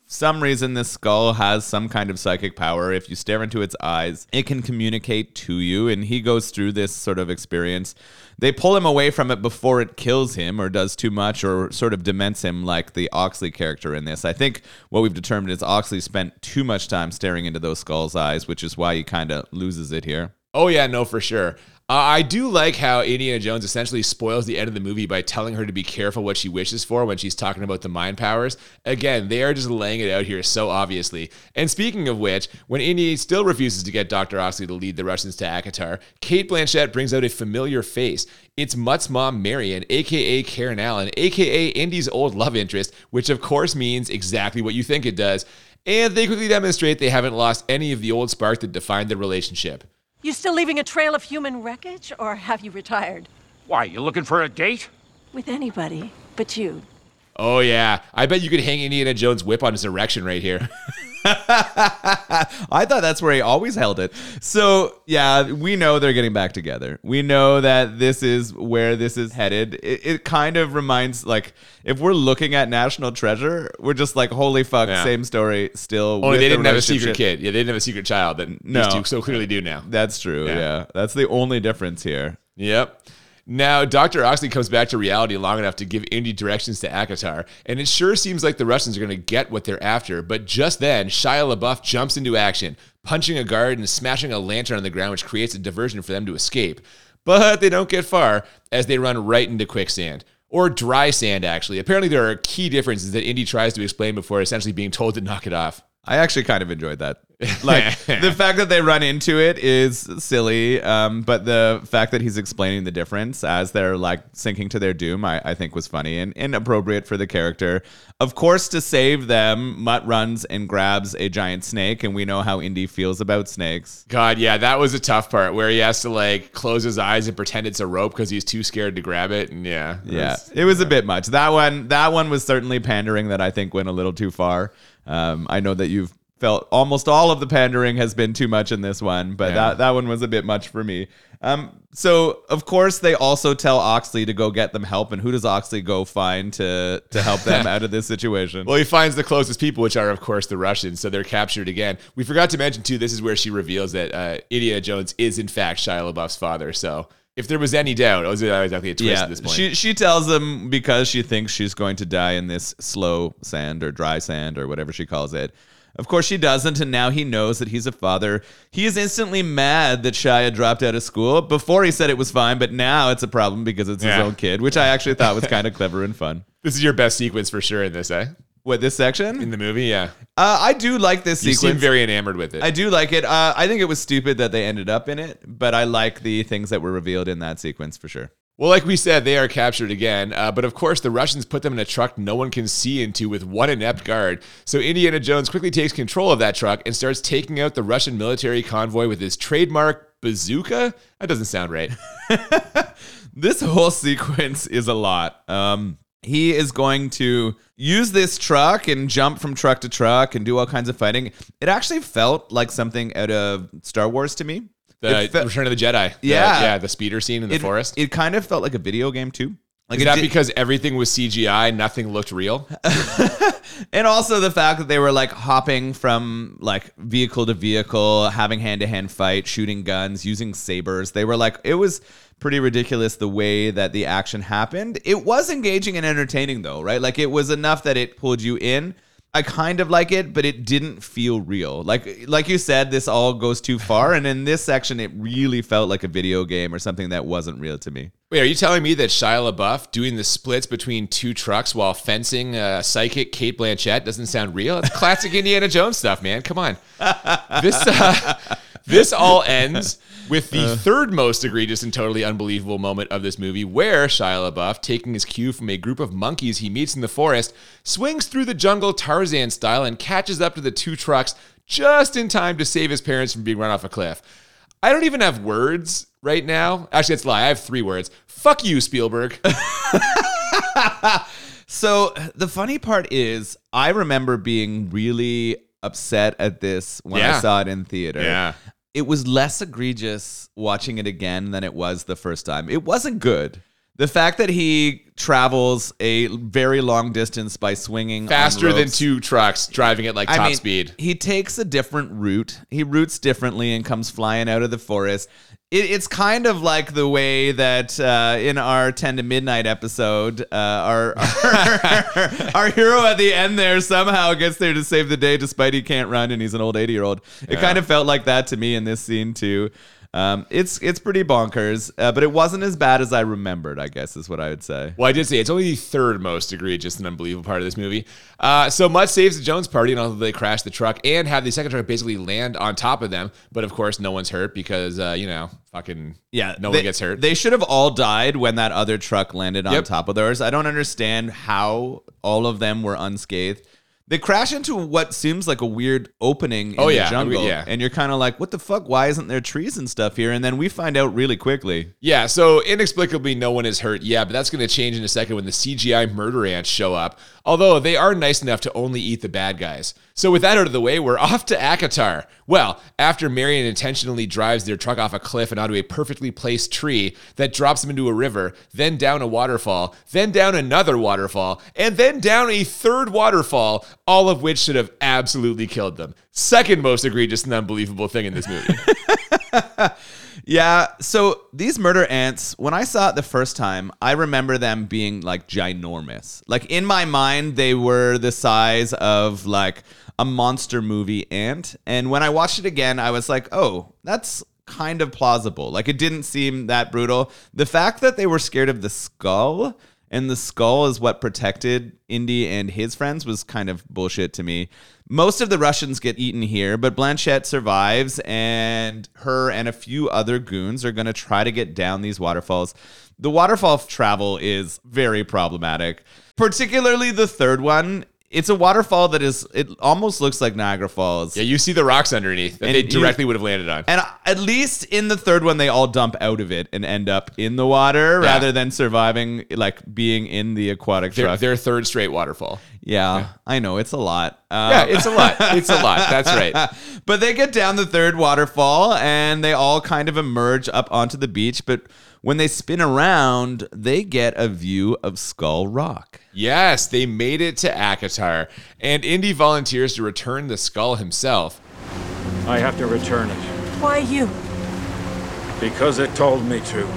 some reason this skull has some kind of psychic power. If you stare into its eyes, it can communicate to you, and he goes through this sort of experience. They pull him away from it before it kills him or does too much or sort of dements him, like the Oxley character in this. I think what we've determined is Oxley spent too much time staring into those skull's eyes, which is why he kind of loses it here. Oh yeah, no, for sure. Uh, I do like how Indiana Jones essentially spoils the end of the movie by telling her to be careful what she wishes for when she's talking about the mind powers. Again, they are just laying it out here so obviously. And speaking of which, when Indy still refuses to get Dr. Oxley to lead the Russians to Akator, Cate Blanchett brings out a familiar face. It's Mutt's mom, Marion, aka Karen Allen, aka Indy's old love interest, which of course means exactly what you think it does. And they quickly demonstrate they haven't lost any of the old spark that defined their relationship. You still leaving a trail of human wreckage, or have you retired? Why, you looking for a date? With anybody but you. Oh yeah, I bet you could hang Indiana Jones' whip on his erection right here. (laughs) I thought that's where he always held it. So, yeah, we know they're getting back together. We know that this is where this is headed. It, it kind of reminds, like, if we're looking at National Treasure, we're just like, holy fuck, Yeah. same story still. Only they didn't have a secret kid. Yeah, they didn't have a secret child that No. these two so clearly do now. That's true. Yeah. Yeah. That's the only difference here. Yep. Now, Dr. Oxley comes back to reality long enough to give Indy directions to Akator, and it sure seems like the Russians are going to get what they're after. But just then, Shia LaBeouf jumps into action, punching a guard and smashing a lantern on the ground, which creates a diversion for them to escape. But they don't get far as they run right into quicksand. Or dry sand, actually. Apparently, there are key differences that Indy tries to explain before essentially being told to knock it off. I actually kind of enjoyed that. Like (laughs) the fact that they run into it is silly, um, but the fact that he's explaining the difference as they're like sinking to their doom, I, I think was funny and, inappropriate for the character. Of course, to save them, Mutt runs and grabs a giant snake, and we know how Indy feels about snakes. God, yeah, that was a tough part where he has to like close his eyes and pretend it's a rope because he's too scared to grab it. And yeah, Yeah, that's- it was a bit much. That one, that one was certainly pandering that I think went a little too far. Um, I know that you've felt almost all of the pandering has been too much in this one, but Yeah. that that one was a bit much for me. Um, So of course they also tell Oxley to go get them help, and who does Oxley go find to to help them (laughs) out of this situation? Well, he finds the closest people, which are, of course, the Russians. So they're captured again. We forgot to mention, too, this is where she reveals that uh, Indiana Jones is, in fact, Shia LaBeouf's father. So if there was any doubt, it was exactly a twist yeah, at this point. she she tells him because she thinks she's going to die in this slow sand or dry sand or whatever she calls it. Of course she doesn't, and now he knows that he's a father. He is instantly mad that Shia dropped out of school. Before he said it was fine, but now it's a problem because it's Yeah. his own kid, which I actually thought was kind of clever and fun. (laughs) this is your best sequence for sure in this, eh? What this section? In the movie, yeah. Uh, I do like this sequence. You sequence. seem very enamored with it. I do like it. Uh, I think it was stupid that they ended up in it, but I like the things that were revealed in that sequence for sure. Well, like we said, they are captured again. Uh, but of course, the Russians put them in a truck no one can see into with one inept guard. So Indiana Jones quickly takes control of that truck and starts taking out the Russian military convoy with his trademark bazooka. That doesn't sound right. (laughs) This whole sequence is a lot. Um, he is going to use this truck and jump from truck to truck and do all kinds of fighting. It actually felt like something out of Star Wars to me. The fe- Return of the Jedi. The- Yeah. yeah, the speeder scene in the it, forest. It kind of felt like a video game too. Like Is it that did- because everything was CGI, nothing looked real? (laughs) and also the fact that they were like hopping from like vehicle to vehicle, having hand to hand fight, shooting guns, using sabers. They were like it was pretty ridiculous the way that the action happened. It was engaging and entertaining though, right? Like it was enough that it pulled you in. I kind of like it, but it didn't feel real. Like like you said, this all goes too far, and in this section, it really felt like a video game or something that wasn't real to me. Wait, are you telling me that Shia LaBeouf doing the splits between two trucks while fencing uh, psychic Cate Blanchett doesn't sound real? It's classic (laughs) Indiana Jones stuff, man. Come on. This uh, this all ends (laughs) with the uh. third most egregious and totally unbelievable moment of this movie, where Shia LaBeouf, taking his cue from a group of monkeys he meets in the forest, swings through the jungle Tarzan style and catches up to the two trucks just in time to save his parents from being run off a cliff. I don't even have words right now. Actually, that's a lie. I have three words. Fuck you, Spielberg. (laughs) (laughs) So the funny part is, I remember being really upset at this when I saw it in theater. Yeah. It was less egregious watching it again than it was the first time. It wasn't good. The fact that he travels a very long distance by swinging Faster than two trucks driving at like top I mean, speed. He takes a different route. He routes differently and comes flying out of the forest. It, it's kind of like the way that uh, in our 10 to midnight episode, uh, our, our, (laughs) our hero at the end there somehow gets there to save the day despite he can't run and he's an old 80 year old. It kind of felt like that to me in this scene too. Um, it's it's pretty bonkers, uh, but it wasn't as bad as I remembered. I guess is what I would say. Well, I did say it's only the third most egregious and unbelievable part of this movie. Uh, so Mutt saves the Jones party, and although they crash the truck and have the second truck basically land on top of them, but of course no one's hurt because uh, you know fucking Yeah, no they- one gets hurt. They should have all died when that other truck landed on Yep. top of theirs. I don't understand how all of them were unscathed. They crash into what seems like a weird opening in Oh, the yeah, I jungle, mean, yeah. and you're kind of like, "What the fuck? Why isn't there trees and stuff here?" And then we find out really quickly. Yeah, so inexplicably no one is hurt. Yeah, but that's going to change in a second when the CGI murder ants show up. Although they are nice enough to only eat the bad guys. So with that out of the way, we're (laughs) off to Akator. Well, after Marion intentionally drives their truck off a cliff and onto a perfectly placed tree that drops them into a river, then down a waterfall, then down another waterfall, and then down a third waterfall, all of which should have absolutely killed them. Second most egregious and unbelievable thing in this movie. (laughs) Yeah, so these murder ants, when I saw it the first time, I remember them being like ginormous. Like in my mind, they were the size of like a monster movie ant. And when I watched it again, I was like, oh, that's kind of plausible. Like it didn't seem that brutal. The fact that they were scared of the skull and the skull is what protected Indy and his friends was kind of bullshit to me. Most of the Russians get eaten here, but Blanchett survives, and her and a few other goons are going to try to get down these waterfalls. The waterfall travel is very problematic, particularly the third one. It's a waterfall that is it almost looks like Niagara Falls. Yeah, you see the rocks underneath that And they you- directly would have landed on. And at least in the third one, they all dump out of it and end up in the water Yeah. rather than surviving, like being in the aquatic Their, truck. their third straight waterfall. yeah, I know it's a lot. Um, Yeah, it's a lot. It's a lot. That's right. (laughs) but they get down the third waterfall and they all kind of emerge up onto the beach. But when they spin around, they get a view of Skull Rock. Yes, they made it to Akator, and Indy volunteers to return the skull himself. I have to return it Why you? because it told me to.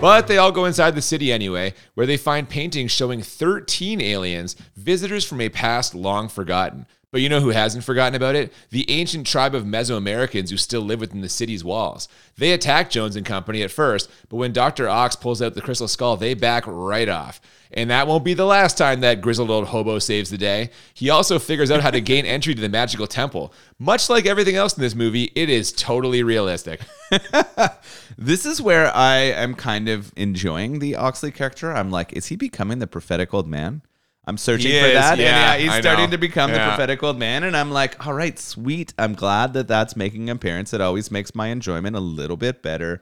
But they all go inside the city anyway, where they find paintings showing 13 aliens, visitors from a past long forgotten. But you know who hasn't forgotten about it? The ancient tribe of Mesoamericans who still live within the city's walls. They attack Jones and company at first, but when Dr. Ox pulls out the crystal skull, they back right off. And that won't be the last time that grizzled old hobo saves the day. He also figures out how to gain entry to the magical temple. Much like everything else in this movie, it is totally realistic. (laughs) This is where I am kind of enjoying the Oxley character. I'm like, is he becoming the prophetic old man? I'm searching He for is, that. and yeah, he's I starting know. to become the prophetic old man. And I'm like, all right, sweet. I'm glad that that's making an appearance. It always makes my enjoyment a little bit better.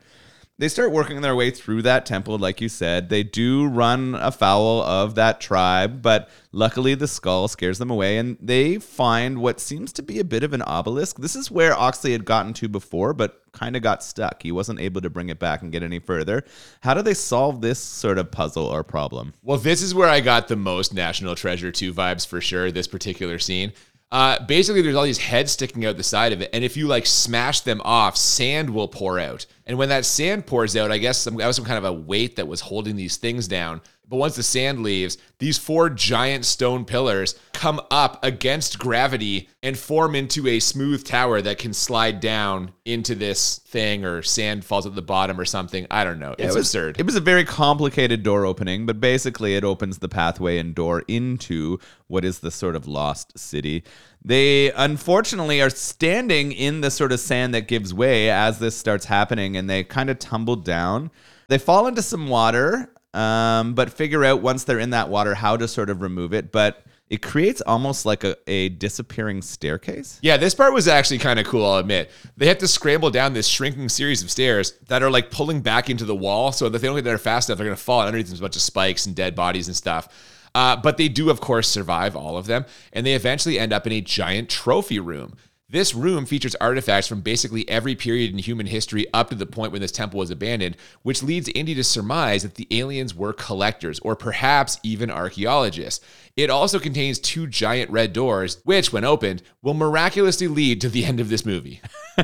They start working their way through that temple, like you said. They do run afoul of that tribe, but luckily the skull scares them away and they find what seems to be a bit of an obelisk. This is where Oxley had gotten to before, but kind of got stuck. He wasn't able to bring it back and get any further. How do they solve this sort of puzzle or problem? Well, this is where I got the most National Treasure 2 vibes for sure, this particular scene. Uh, basically, there's all these heads sticking out the side of it, and if you like smash them off, sand will pour out. And when that sand pours out, I guess some, that was some kind of a weight that was holding these things down. But once the sand leaves, these four giant stone pillars come up against gravity and form into a smooth tower that can slide down into this thing, or sand falls at the bottom or something. I don't know. It's it was, absurd. It was a very complicated door opening, but basically it opens the pathway and door into what is the sort of lost city. They unfortunately are standing in the sort of sand that gives way as this starts happening, and they kind of tumble down. They fall into some water, um, but figure out once they're in that water how to sort of remove it. But it creates almost like a, a disappearing staircase. Yeah, this part was actually kind of cool, I'll admit. They have to scramble down this shrinking series of stairs that are like pulling back into the wall so that they don't get there fast enough, they're going to fall. Underneath there's a bunch of spikes and dead bodies and stuff. Uh, but they do, of course, survive all of them. And they eventually end up in a giant trophy room. This room features artifacts from basically every period in human history up to the point when this temple was abandoned, which leads Indy to surmise that the aliens were collectors or perhaps even archaeologists. It also contains two giant red doors, which, when opened, will miraculously lead to the end of this movie. (laughs)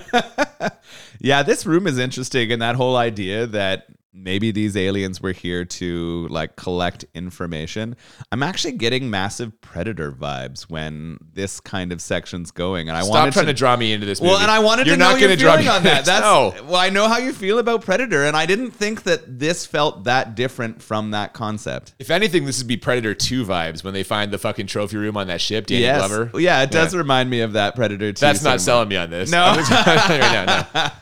Yeah, this room is interesting, and that whole idea that maybe these aliens were here to like collect information. I'm actually getting massive predator vibes when this kind of section's going, and I Stop wanted trying to, to. draw me into this movie. well, and I wanted You're to know not your gonna draw feeling on that. (laughs) That's no. well, I know how you feel about Predator, and I didn't think that this felt that different from that concept. If anything, this would be Predator 2 vibes when they find the fucking trophy room on that ship, Danny yes, Glover. yeah, it does Yeah. remind me of that Predator. 2 That's not cinema. selling me on this. No. (laughs) I'm just telling you right now, no. (laughs)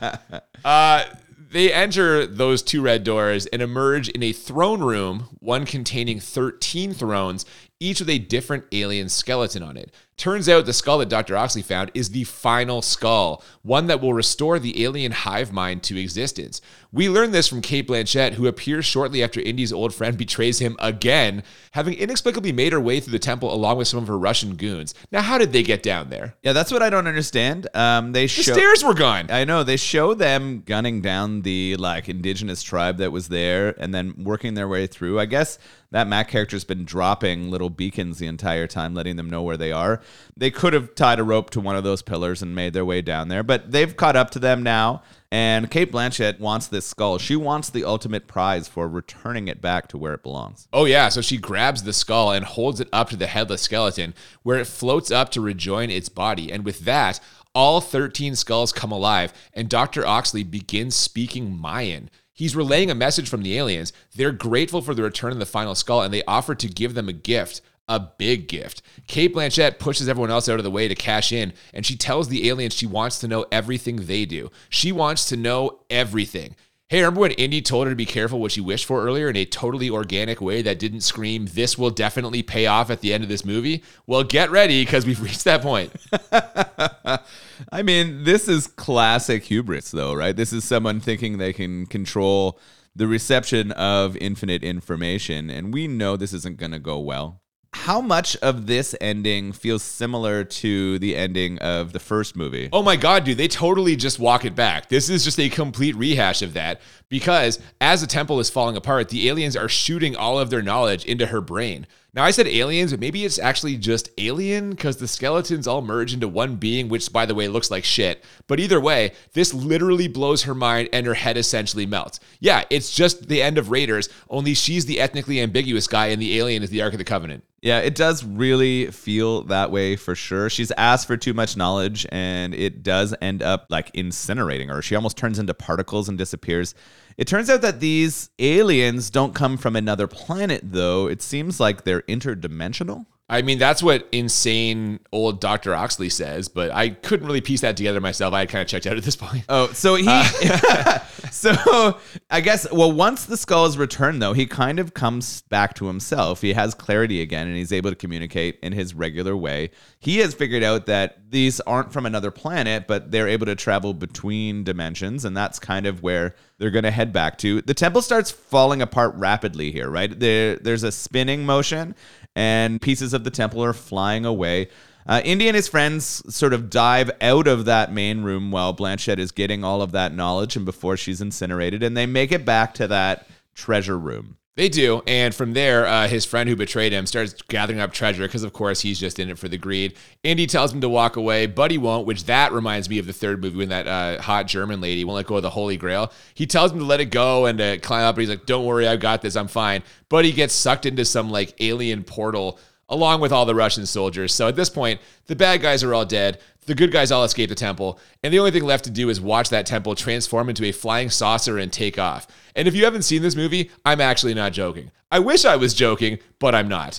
Uh, they enter those two red doors and emerge in a throne room, one containing 13 thrones, each with a different alien skeleton on it. Turns out the skull that Dr. Oxley found is the final skull, one that will restore the alien hive mind to existence. We learn this from Cate Blanchett, who appears shortly after Indy's old friend betrays him again, having inexplicably made her way through the temple along with some of her Russian goons. Now, how did they get down there? Yeah, that's what I don't understand. Um, they The show stairs were gone. I know they show them gunning down the like indigenous tribe that was there and then working their way through. I guess that Mac character's been dropping little beacons the entire time, letting them know where they are. They could have tied a rope to one of those pillars and made their way down there, but they've caught up to them now. And Cate Blanchett wants this skull. She wants the ultimate prize for returning it back to where it belongs. Oh, yeah. So she grabs the skull and holds it up to the headless skeleton, where it floats up to rejoin its body. And with that, all 13 skulls come alive, and Dr. Oxley begins speaking Mayan. He's relaying a message from the aliens. They're grateful for the return of the final skull, and they offer to give them a gift. A big gift. Cate Blanchett pushes everyone else out of the way to cash in, and she tells the aliens she wants to know everything they do. She wants to know everything. Hey, remember when Indy told her to be careful what she wished for earlier in a totally organic way that didn't scream, this will definitely pay off at the end of this movie? Well, get ready because we've (laughs) reached that point. (laughs) I mean, this is classic hubris, though, right? This is someone thinking they can control the reception of infinite information, and we know this isn't going to go well. How much of this ending feels similar to the ending of the first movie? Oh my God, dude, they totally just walk it back. This is just a complete rehash of that because as the temple is falling apart, the aliens are shooting all of their knowledge into her brain. Now, I said aliens, but maybe it's actually just alien because the skeletons all merge into one being, which, by the way, looks like shit. But either way, this literally blows her mind and her head essentially melts. Yeah, it's just the end of Raiders, only she's the ethnically ambiguous guy and the alien is the Ark of the Covenant. Yeah, it does really feel that way for sure. She's asked for too much knowledge and it does end up like incinerating her. She almost turns into particles and disappears. It turns out that these aliens don't come from another planet, though. It seems like they're interdimensional. I mean, that's what insane old Dr. Oxley says, but I couldn't really piece that together myself. I had kind of checked out at this point. Oh, so he, uh, (laughs) so I guess, well, once the skull is returned, though, he kind of comes back to himself. He has clarity again and he's able to communicate in his regular way. He has figured out that these aren't from another planet, but they're able to travel between dimensions. And that's kind of where they're going to head back to. The temple starts falling apart rapidly here, right? There, there's a spinning motion and pieces of the temple are flying away. Uh, Indy and his friends sort of dive out of that main room while Blanchett is getting all of that knowledge and before she's incinerated, and they make it back to that treasure room. They do. And from there, uh, his friend who betrayed him starts gathering up treasure because, of course, he's just in it for the greed. Indy tells him to walk away, but he won't, which that reminds me of the third movie when that uh, hot German lady won't let go of the Holy Grail. He tells him to let it go and to climb up, and he's like, Don't worry, I've got this, I'm fine. But he gets sucked into some like alien portal along with all the Russian soldiers. So at this point, the bad guys are all dead. The good guys all escape the temple. And the only thing left to do is watch that temple transform into a flying saucer and take off. And if you haven't seen this movie, I'm actually not joking. I wish I was joking, but I'm not.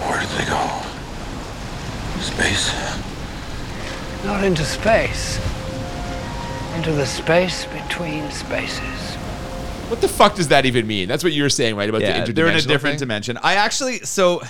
Where did they go? Space? Not into space. Into the space between spaces. What the fuck does that even mean? That's what you're saying, right? About Yeah, the interdimensional they're in a different thing? dimension. I actually, so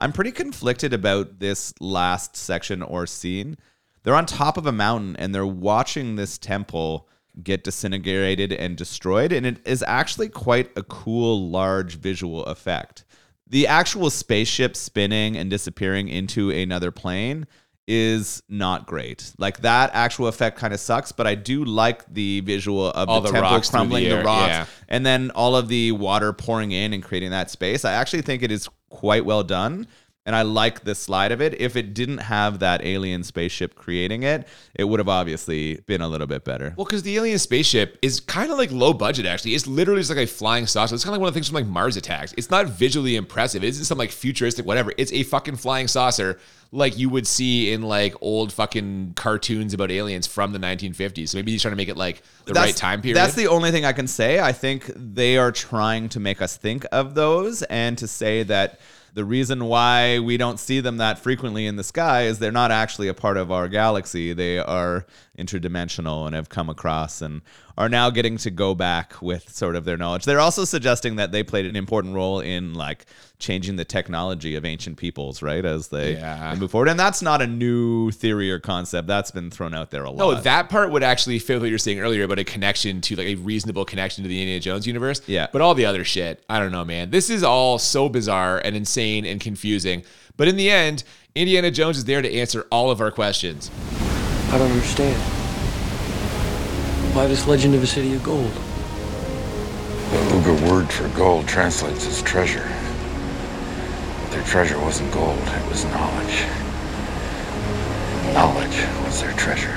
I'm pretty conflicted about this last section or scene. They're on top of a mountain and they're watching this temple get disintegrated and destroyed, and it is actually quite a cool, large visual effect. The actual spaceship spinning and disappearing into another plane is not great. Like that actual effect kind of sucks, but I do like the visual of All the, the temple rocks crumbling, the the, rocks, yeah. and then all of the water pouring in and creating that space. I actually think it is quite well done. And I like the slide of it. If it didn't have that alien spaceship creating it, it would have obviously been a little bit better. Well, because the alien spaceship is kind of like low budget, actually. It's literally just like a flying saucer. It's kind of like one of the things from like Mars Attacks. It's not visually impressive. It isn't some like futuristic whatever. It's a fucking flying saucer like you would see in like old fucking cartoons about aliens from the 1950s. So maybe he's trying to make it like the right time period. That's the only thing I can say. I think they are trying to make us think of those and to say that the reason why we don't see them that frequently in the sky is they're not actually a part of our galaxy. They are interdimensional and have come across and are now getting to go back with sort of their knowledge. They're also suggesting that they played an important role in like changing the technology of ancient peoples, right? As they, Yeah. move forward. And that's not a new theory or concept. That's been thrown out there a lot. No, that part would actually fit what you were saying earlier about a connection to like a reasonable connection to the Indiana Jones universe. Yeah. But all the other shit, I don't know, man. This is all so bizarre and insane and confusing. But in the end, Indiana Jones is there to answer all of our questions. I don't understand. Why this legend of a city of gold? The Ugha word for gold translates as treasure. But their treasure wasn't gold, it was knowledge. Knowledge was their treasure.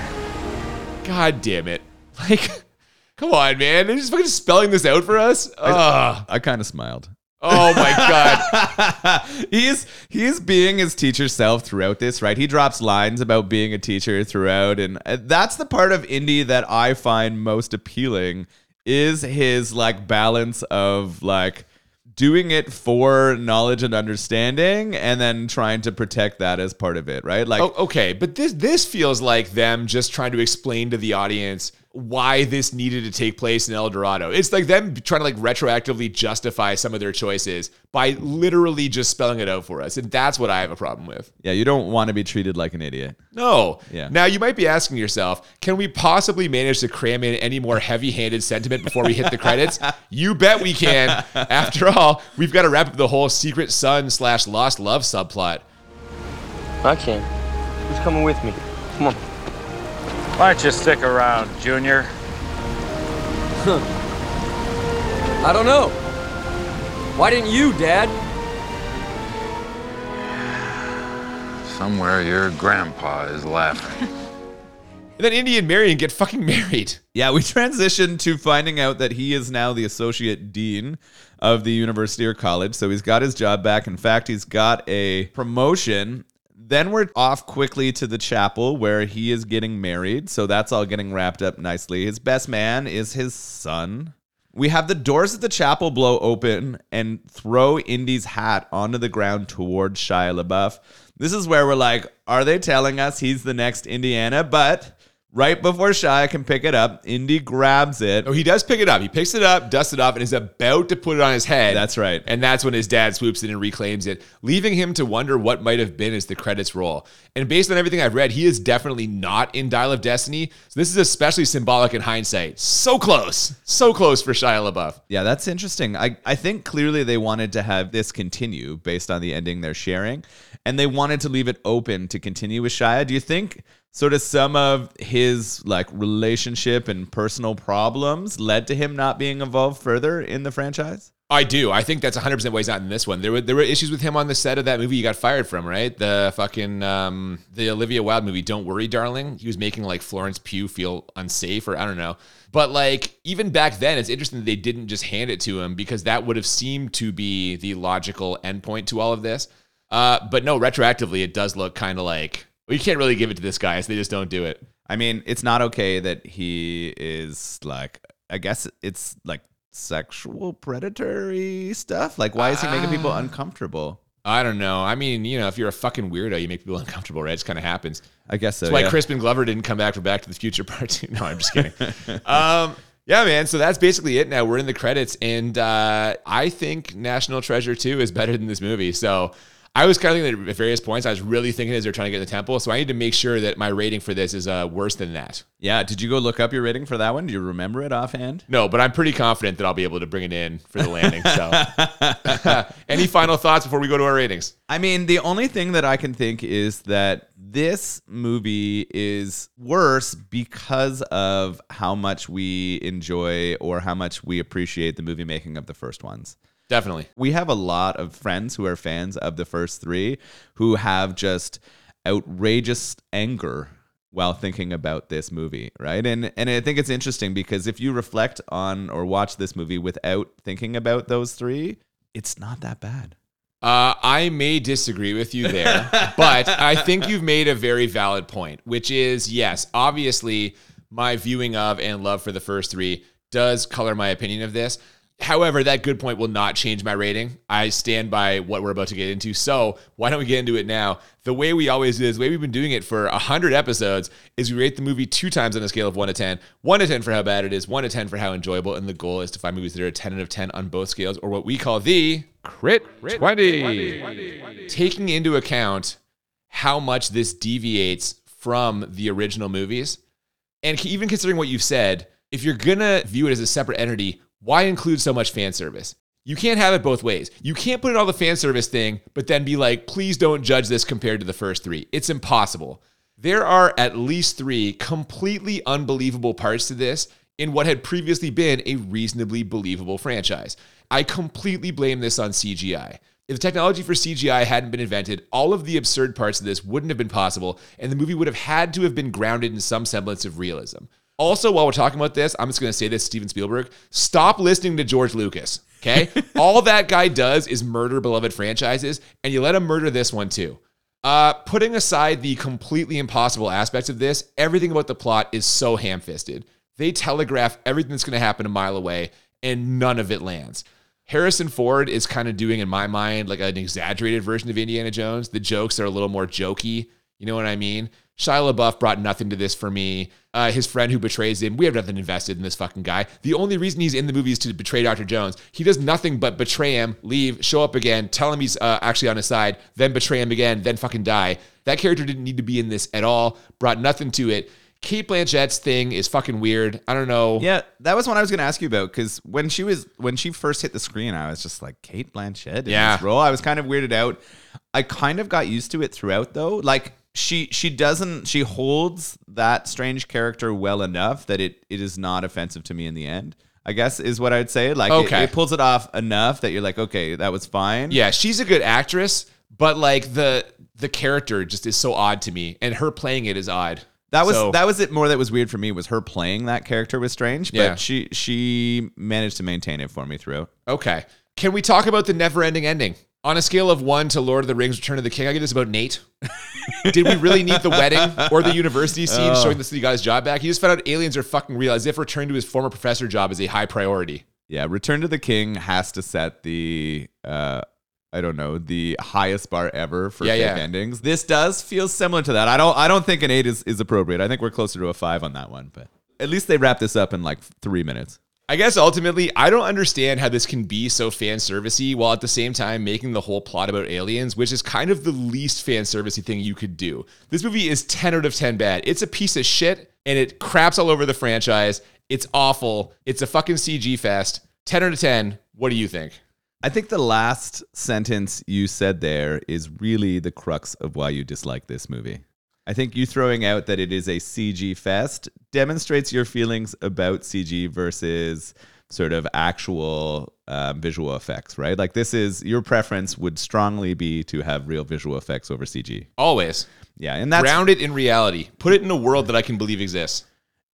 God damn it. Like, (laughs) come on, man. They're just fucking spelling this out for us. Ugh. I kind of smiled. Oh my God. (laughs) he's he's being his teacher self throughout this, right? He drops lines about being a teacher throughout, and uh, that's the part of Indy that I find most appealing is his like balance of like doing it for knowledge and understanding, and then trying to protect that as part of it, right? Like, Oh, okay, but this this feels like them just trying to explain to the audience why this needed to take place in El Dorado. It's like them trying to like retroactively justify some of their choices by literally just spelling it out for us. And that's what I have a problem with. Yeah, you don't want to be treated like an idiot. No. Yeah. Now you might be asking yourself, can we possibly manage to cram in any more heavy-handed sentiment before we hit the credits? (laughs) you bet we can. After all, we've got to wrap up the whole secret son slash lost love subplot. I can. Who's coming with me? Come on. Why don't you stick around, Junior? (laughs) I don't know. Why didn't you, Dad? Somewhere your grandpa is laughing. And (laughs) then Indy and Marion get fucking married. Yeah, we transition to finding out that he is now the associate dean of the university or college. So he's got his job back. In fact, he's got a promotion. Then we're off quickly to the chapel where he is getting married. So that's all getting wrapped up nicely. His best man is his son. We have the doors of the chapel blow open and throw Indy's hat onto the ground towards Shia LaBeouf. This is where we're like, are they telling us he's the next Indiana? But right before Shia can pick it up, Indy grabs it. Oh, he does pick it up. He picks it up, dusts it off, and is about to put it on his head. That's right. And that's when his dad swoops in and reclaims it, leaving him to wonder what might have been as the credits roll. And based on everything I've read, he is definitely not in Dial of Destiny. So this is especially symbolic in hindsight. So close. So close for Shia LaBeouf. Yeah, that's interesting. I, I think clearly they wanted to have this continue based on the ending they're sharing, and they wanted to leave it open to continue with Shia. Do you think sort of some of his like relationship and personal problems led to him not being involved further in the franchise? I do. I think that's 100% why he's not in this one. There were there were issues with him on the set of that movie you got fired from, right? The fucking um the Olivia Wilde movie Don't Worry Darling. He was making like Florence Pugh feel unsafe or I don't know. But like even back then it's interesting that they didn't just hand it to him because that would have seemed to be the logical endpoint to all of this. Uh but no, retroactively it does look kind of like well, you can't really give it to this guy, so they just don't do it. I mean, it's not okay that he is like, I guess it's like sexual predatory stuff. Like, why is he making people uncomfortable? I don't know. I mean, you know, if you're a fucking weirdo, you make people (laughs) uncomfortable, right? It just kind of happens. I guess so. That's why yeah. Crispin Glover didn't come back for Back to the Future (laughs) Part Two. No, I'm just kidding. um, yeah, man. So that's basically it. Now we're in the credits, and uh, I think National Treasure Two is better than this movie. So I was kind of thinking that at various points, I was really thinking as they're trying to get in the temple. So I need to make sure that my rating for this is uh, worse than that. Yeah. Did you go look up your rating for that one? Do you remember it offhand? No, but I'm pretty confident that I'll be able to bring it in for the landing. So, (laughs) (laughs) any final thoughts before we go to our ratings? I mean, the only thing that I can think is that this movie is worse because of how much we enjoy or how much we appreciate the movie making of the first ones. Definitely. We have a lot of friends who are fans of the first three who have just outrageous anger while thinking about this movie, right? And and I think it's interesting because if you reflect on or watch this movie without thinking about those three, it's not that bad. Uh, I may disagree with you there, (laughs) but I think you've made a very valid point, which is yes, obviously, my viewing of and love for the first three does color my opinion of this. However, that good point will not change my rating. I stand by what we're about to get into. So why don't we get into it now? The way we always do, is, the way we've been doing it for 100 episodes, is we rate the movie two times on a scale of 1 to 10. 1 to 10 for how bad it is, 1 to 10 for how enjoyable. And the goal is to find movies that are a 10 out of 10 on both scales, or what we call the Crit 20. Taking into account how much this deviates from the original movies, and even considering what you've said, if you're gonna view it as a separate entity, why include so much fan service? You can't have it both ways. You can't put in all the fan service thing, but then be like, please don't judge this compared to the first three. It's impossible. There are at least three completely unbelievable parts to this in what had previously been a reasonably believable franchise. I completely blame this on CGI. If the technology for CGI hadn't been invented, all of the absurd parts of this wouldn't have been possible, and the movie would have had to have been grounded in some semblance of realism. Also, while we're talking about this, I'm just going to say this Steven Spielberg stop listening to George Lucas. Okay? (laughs) All that guy does is murder beloved franchises, and you let him murder this one too. Uh, putting aside the completely impossible aspects of this, everything about the plot is so ham fisted. They telegraph everything that's going to happen a mile away, and none of it lands. Harrison Ford is kind of doing, in my mind, like an exaggerated version of Indiana Jones. The jokes are a little more jokey. You know what I mean? Shia LaBeouf brought nothing to this for me. Uh, his friend who betrays him, we have nothing invested in this fucking guy. The only reason he's in the movie is to betray Dr. Jones. He does nothing but betray him, leave, show up again, tell him he's uh, actually on his side, then betray him again, then fucking die. That character didn't need to be in this at all, brought nothing to it. Cate Blanchett's thing is fucking weird. I don't know. Yeah, that was what I was going to ask you about because when she was when she first hit the screen, I was just like Cate Blanchett in Yeah. this role. I was kind of weirded out. I kind of got used to it throughout though. Like she she doesn't she holds that strange character well enough that it it is not offensive to me in the end. I guess is what I'd say. Like it- Okay. it, pulls it off enough that you're like, okay, that was fine. Yeah, she's a good actress, but like the the character just is so odd to me, and her playing it is odd. That was So- that was it more that was weird for me was her playing that character was strange, but Yeah. she she managed to maintain it for me throughout. Okay. Can we talk about the never ending ending? On a scale of one to Lord of the Rings Return of the King, I give this about Nate. Did we really need the wedding or the university scene Oh. showing this he got his job back? He just found out aliens are fucking real, as if return to his former professor job is a high priority. Yeah, Return to the King has to set the uh I don't know, the highest bar ever for Yeah, fake yeah. endings. This does feel similar to that. I don't I don't think an 8 is, is appropriate. I think we're closer to a 5 on that one, but at least they wrap this up in like 3 minutes. I guess ultimately, I don't understand how this can be so fan servicey while at the same time making the whole plot about aliens, which is kind of the least fan servicey thing you could do. This movie is 10 out of 10 bad. It's a piece of shit and it craps all over the franchise. It's awful. It's a fucking CG fest. 10 out of 10. What do you think? I think the last sentence you said there is really the crux of why you dislike this movie. I think you throwing out that it is a CG fest demonstrates your feelings about CG versus sort of actual um, visual effects, right? Like this is your preference would strongly be to have real visual effects over CG. Always. Yeah, and that's Ground it in reality. Put it in a world that I can believe exists.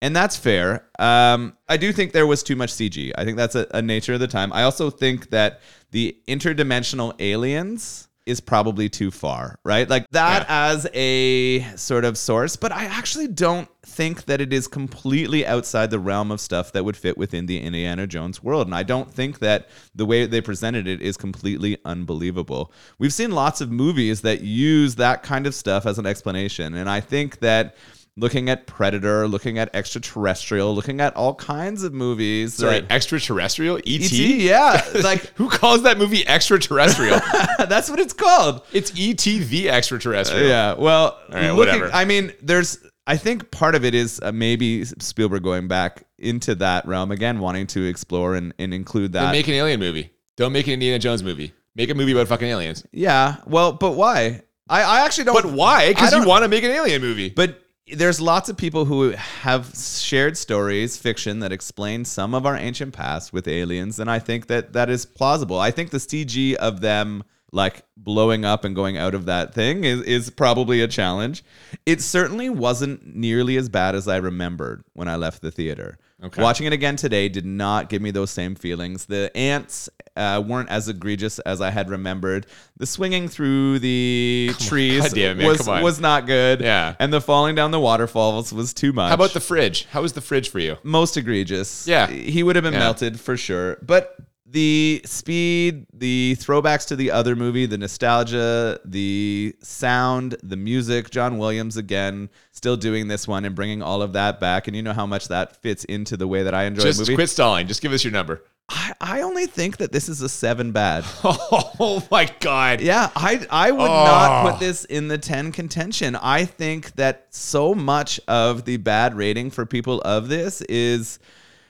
and that's fair. Um, I do think there was too much CG. I think that's a, a nature of the time. I also think that the interdimensional aliens is probably too far, right? Like that as a sort of source, but I actually don't think that it is completely outside the realm of stuff that would fit within the Indiana Jones world. And I don't think that the way they presented it is completely unbelievable. We've seen lots of movies that use that kind of stuff as an explanation. And I think that looking at Predator, looking at Extraterrestrial, looking at all kinds of movies. Sorry, that- extraterrestrial? ET? E.T., yeah. (laughs) Like, Who calls that movie extraterrestrial? (laughs) that's what it's called. it's ET the extraterrestrial. Yeah. Well, right, looking, whatever. I mean, there's. I think part of it is uh, maybe Spielberg going back into that realm again, wanting to explore and, and include that. make an alien movie. Don't make an Indiana Jones movie. Make a movie about fucking aliens. yeah. Well, but why? I, I actually don't. But why? Because you want to make an alien movie. But there's lots of people who have shared stories, fiction that explain some of our ancient past with aliens, and I think that that is plausible. I think the CG of them like blowing up and going out of that thing is is probably a challenge. It certainly wasn't nearly as bad as I remembered when I left the theater. Okay. Watching it again today did not give me those same feelings. The ants uh, weren't as egregious as I had remembered. The swinging through the trees it, man, was was not good. Yeah. And the falling down the waterfalls was too much. How about the fridge? How was the fridge for you? most egregious? Yeah. He would have been Yeah. melted for sure. But the speed, the throwbacks to the other movie, the nostalgia, the sound, the music, John Williams again, still doing this one and bringing all of that back. And you know how much that fits into the way that I enjoy Just movie. quit stalling. Just give us your number. I, I only think that this is a seven bad. (laughs) Oh my god. Yeah, I I would Oh. not put oh. this in the 10 contention. I think that so much of the bad rating for people of this is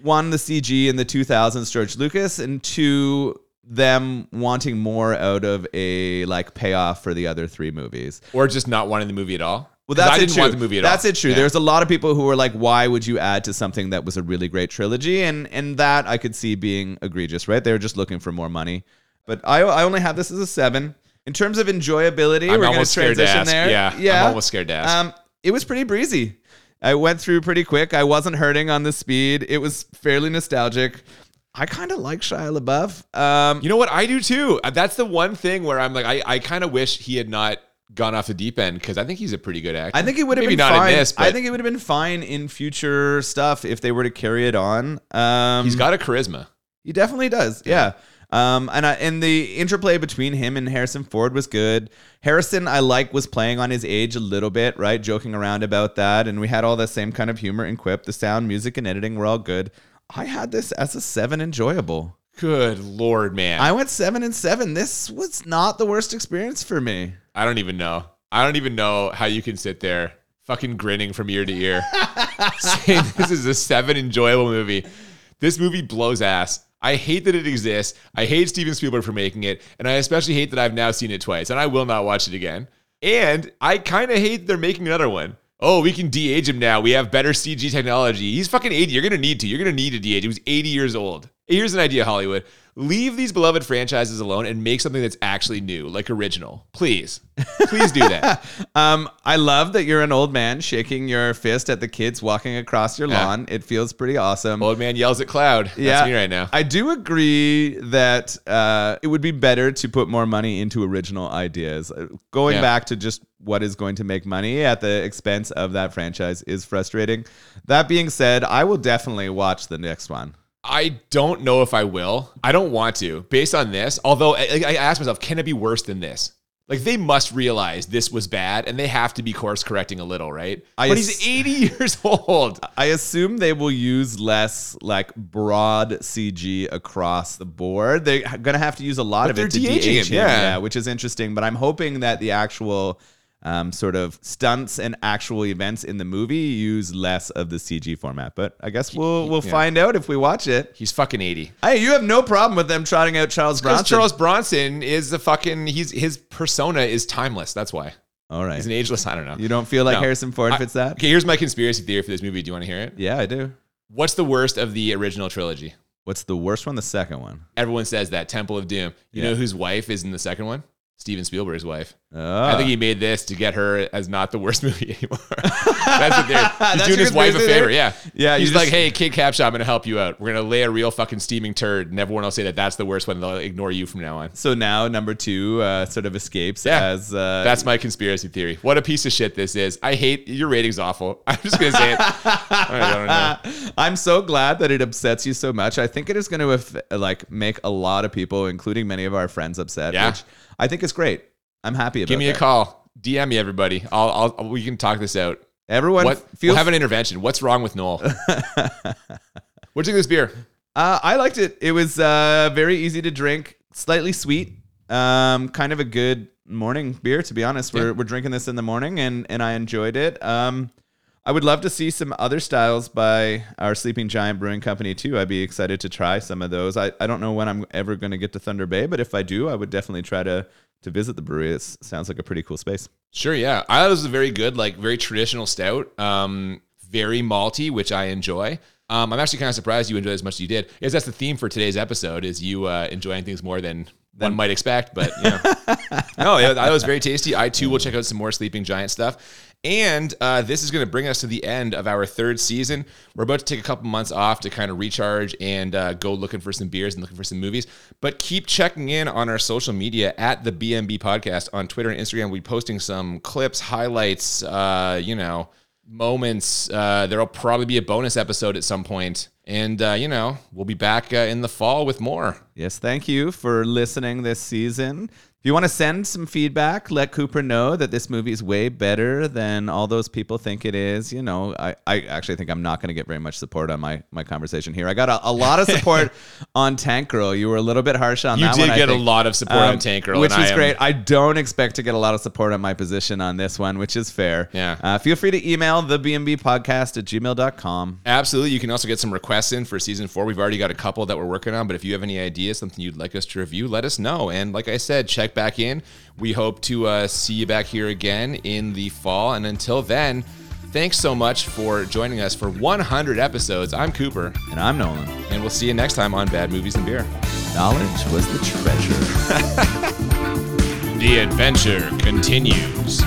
one the CG in the 2000s George Lucas and two them wanting more out of a like payoff for the other three movies. Or just not wanting the movie at all. Well, that's I it didn't true. want the movie at that's all. it true. Yeah. There's a lot of people who were like, "Why would you add to something that was a really great trilogy?" And and that I could see being egregious, right? They were just looking for more money. But I I only have this as a seven in terms of enjoyability. I'm we're going almost to scared to transition ask. there. Yeah, I'm yeah. almost scared to ask. Um, it was pretty breezy. I went through pretty quick. I wasn't hurting on the speed. It was fairly nostalgic. I kind of like Shia LaBeouf. Um, You know what? I do too. Uh, That's the one thing where I'm like, I, I kind of wish he had not gone off the deep end because I think he's a pretty good actor. I think it would have been not fine. in this, but I think it would have been fine in future stuff if they were to carry it on. Um, he's got a charisma. He definitely does. Yeah. Um, and I, and the interplay between him and Harrison Ford was good. Harrison, I like, was playing on his age a little bit, right? Joking around about that, and we had all the same kind of humor and quip. The sound, music, and editing were all good. I had this as a seven, enjoyable. Good lord, man. I went seven and seven. This was not the worst experience for me. I don't even know. I don't even know how you can sit there fucking grinning from ear to ear (laughs) saying this is a seven enjoyable movie. This movie blows ass. I hate that it exists. I hate Steven Spielberg for making it. And I especially hate that I've now seen it twice and I will not watch it again. And I kind of hate they're making another one. Oh, we can de-age him now. We have better CG technology. He's fucking 80. You're going to need to. You're going to need to de-age. He was 80 years old. Here's an idea, Hollywood. Leave these beloved franchises alone and make something that's actually new, like original. Please. Please do that. (laughs) Um, I love that you're an old man shaking your fist at the kids walking across your Yeah. lawn. It feels pretty awesome. Old man yells at cloud. That's yeah, me right now. I do agree that uh, it would be better to put more money into original ideas. Uh, Going Yeah. back to just what is going to make money at the expense of that franchise is frustrating. That being said, I will definitely watch the next one. I don't know if I will. I don't want to, based on this. Although I, I asked myself, can it be worse than this? Like they must realize this was bad, and they have to be course correcting a little, right? I but ass- he's 80 (laughs) years old. I assume they will use less like broad CG across the board. They're going to have to use a lot But of it to de-aging de-age him, him, yeah. which is interesting. But I'm hoping that the actual um, sort of stunts and actual events in the movie use less of the CG format. But I guess we'll we'll Yeah. find out if we watch it. He's fucking 80. Hey, you have no problem with them trotting out Charles Bronson? Charles Bronson is the fucking. He's his persona is timeless. That's why All right. he's an ageless. I don't know. You don't feel like No. Harrison Ford fits that? Okay, here's my conspiracy theory for this movie. Do you want to hear it? Yeah, I do. What's the worst of the original trilogy? What's the worst one? The second one. Everyone says that Temple of Doom. You Yeah. know whose wife is in the second one? Steven Spielberg's wife. Oh. I think he made this to get her as not the worst (laughs) movie anymore. (laughs) That's what they're. He's That's doing his wife a favor. Yeah. Yeah, He's just- like, hey, Kate Capshaw, I'm going to help you out. We're going to lay a real fucking steaming turd, and everyone will say that that's the worst one. They'll ignore you from now on. so now number two uh, sort of escapes Yeah. as uh, That's my conspiracy theory. What a piece of shit this is. I hate your rating's awful. (laughs) I'm just going to say it. I don't know. I'm so glad that it upsets you so much. I think it is going to like make a lot of people, including many of our friends, upset. Yeah. Which I think it's great. I'm happy about. It. Give me a call. DM me, everybody. I'll, I'll, we can talk this out. Everyone, What? feel We'll have an intervention. What's wrong with Nolan? (laughs) What'd you think of this beer? Uh, I liked it. It was uh, very easy to drink, slightly sweet, um, kind of a good morning beer. To be honest, we're Yeah. we're drinking this in the morning, and and I enjoyed it. Um, I would love to see some other styles by our Sleeping Giant Brewing Company too. I'd be excited to try some of those. I, I don't know when I'm ever going to get to Thunder Bay, but if I do, I would definitely try to to visit the brewery. It sounds like a pretty cool space. Sure, yeah. I was a very good, like very traditional stout. Um, very malty, which I enjoy. Um, I'm actually kind of surprised you enjoyed it as much as you did. Because that's the theme for today's episode: is you uh, enjoying things more than one might expect. But you know. (laughs) no, it was very tasty. I too will check out some more Sleeping Giant stuff. And uh, this is going to bring us to the end of our third season. We're about to take a couple months off to kind of recharge and uh, go looking for some beers and looking for some movies. But keep checking in on our social media at the BMB Podcast on Twitter and Instagram. We'll be posting some clips, highlights, uh, you know, moments. Uh, there'll probably be a bonus episode at some point. And, uh, you know, we'll be back uh, in the fall with more. Yes, thank you for listening this season. If you want to send some feedback, let Cooper know that this movie is way better than all those people think it is. You know, I, I actually think I'm not going to get very much support on my, my conversation here. I got a, a lot of support (laughs) on Tank Girl. You were a little bit harsh on You that did one. I get a lot of support on Tank Girl, which and is I am- great. I don't expect to get a lot of support on my position on this one, which is fair. Yeah. Uh, feel free to email the BMB podcast at gmail.com. Absolutely. You can also get some requests in for season four. We've already got a couple that we're working on, but if you have any ideas, something you'd like us to review, let us know. And like I said, check back in. We hope to uh, see you back here again in the fall. And until then, thanks so much for joining us for 100 episodes. I'm Cooper, And I'm Nolan. and we'll see you next time on Bad Movies and Beer. Knowledge was the treasure. (laughs) The adventure continues.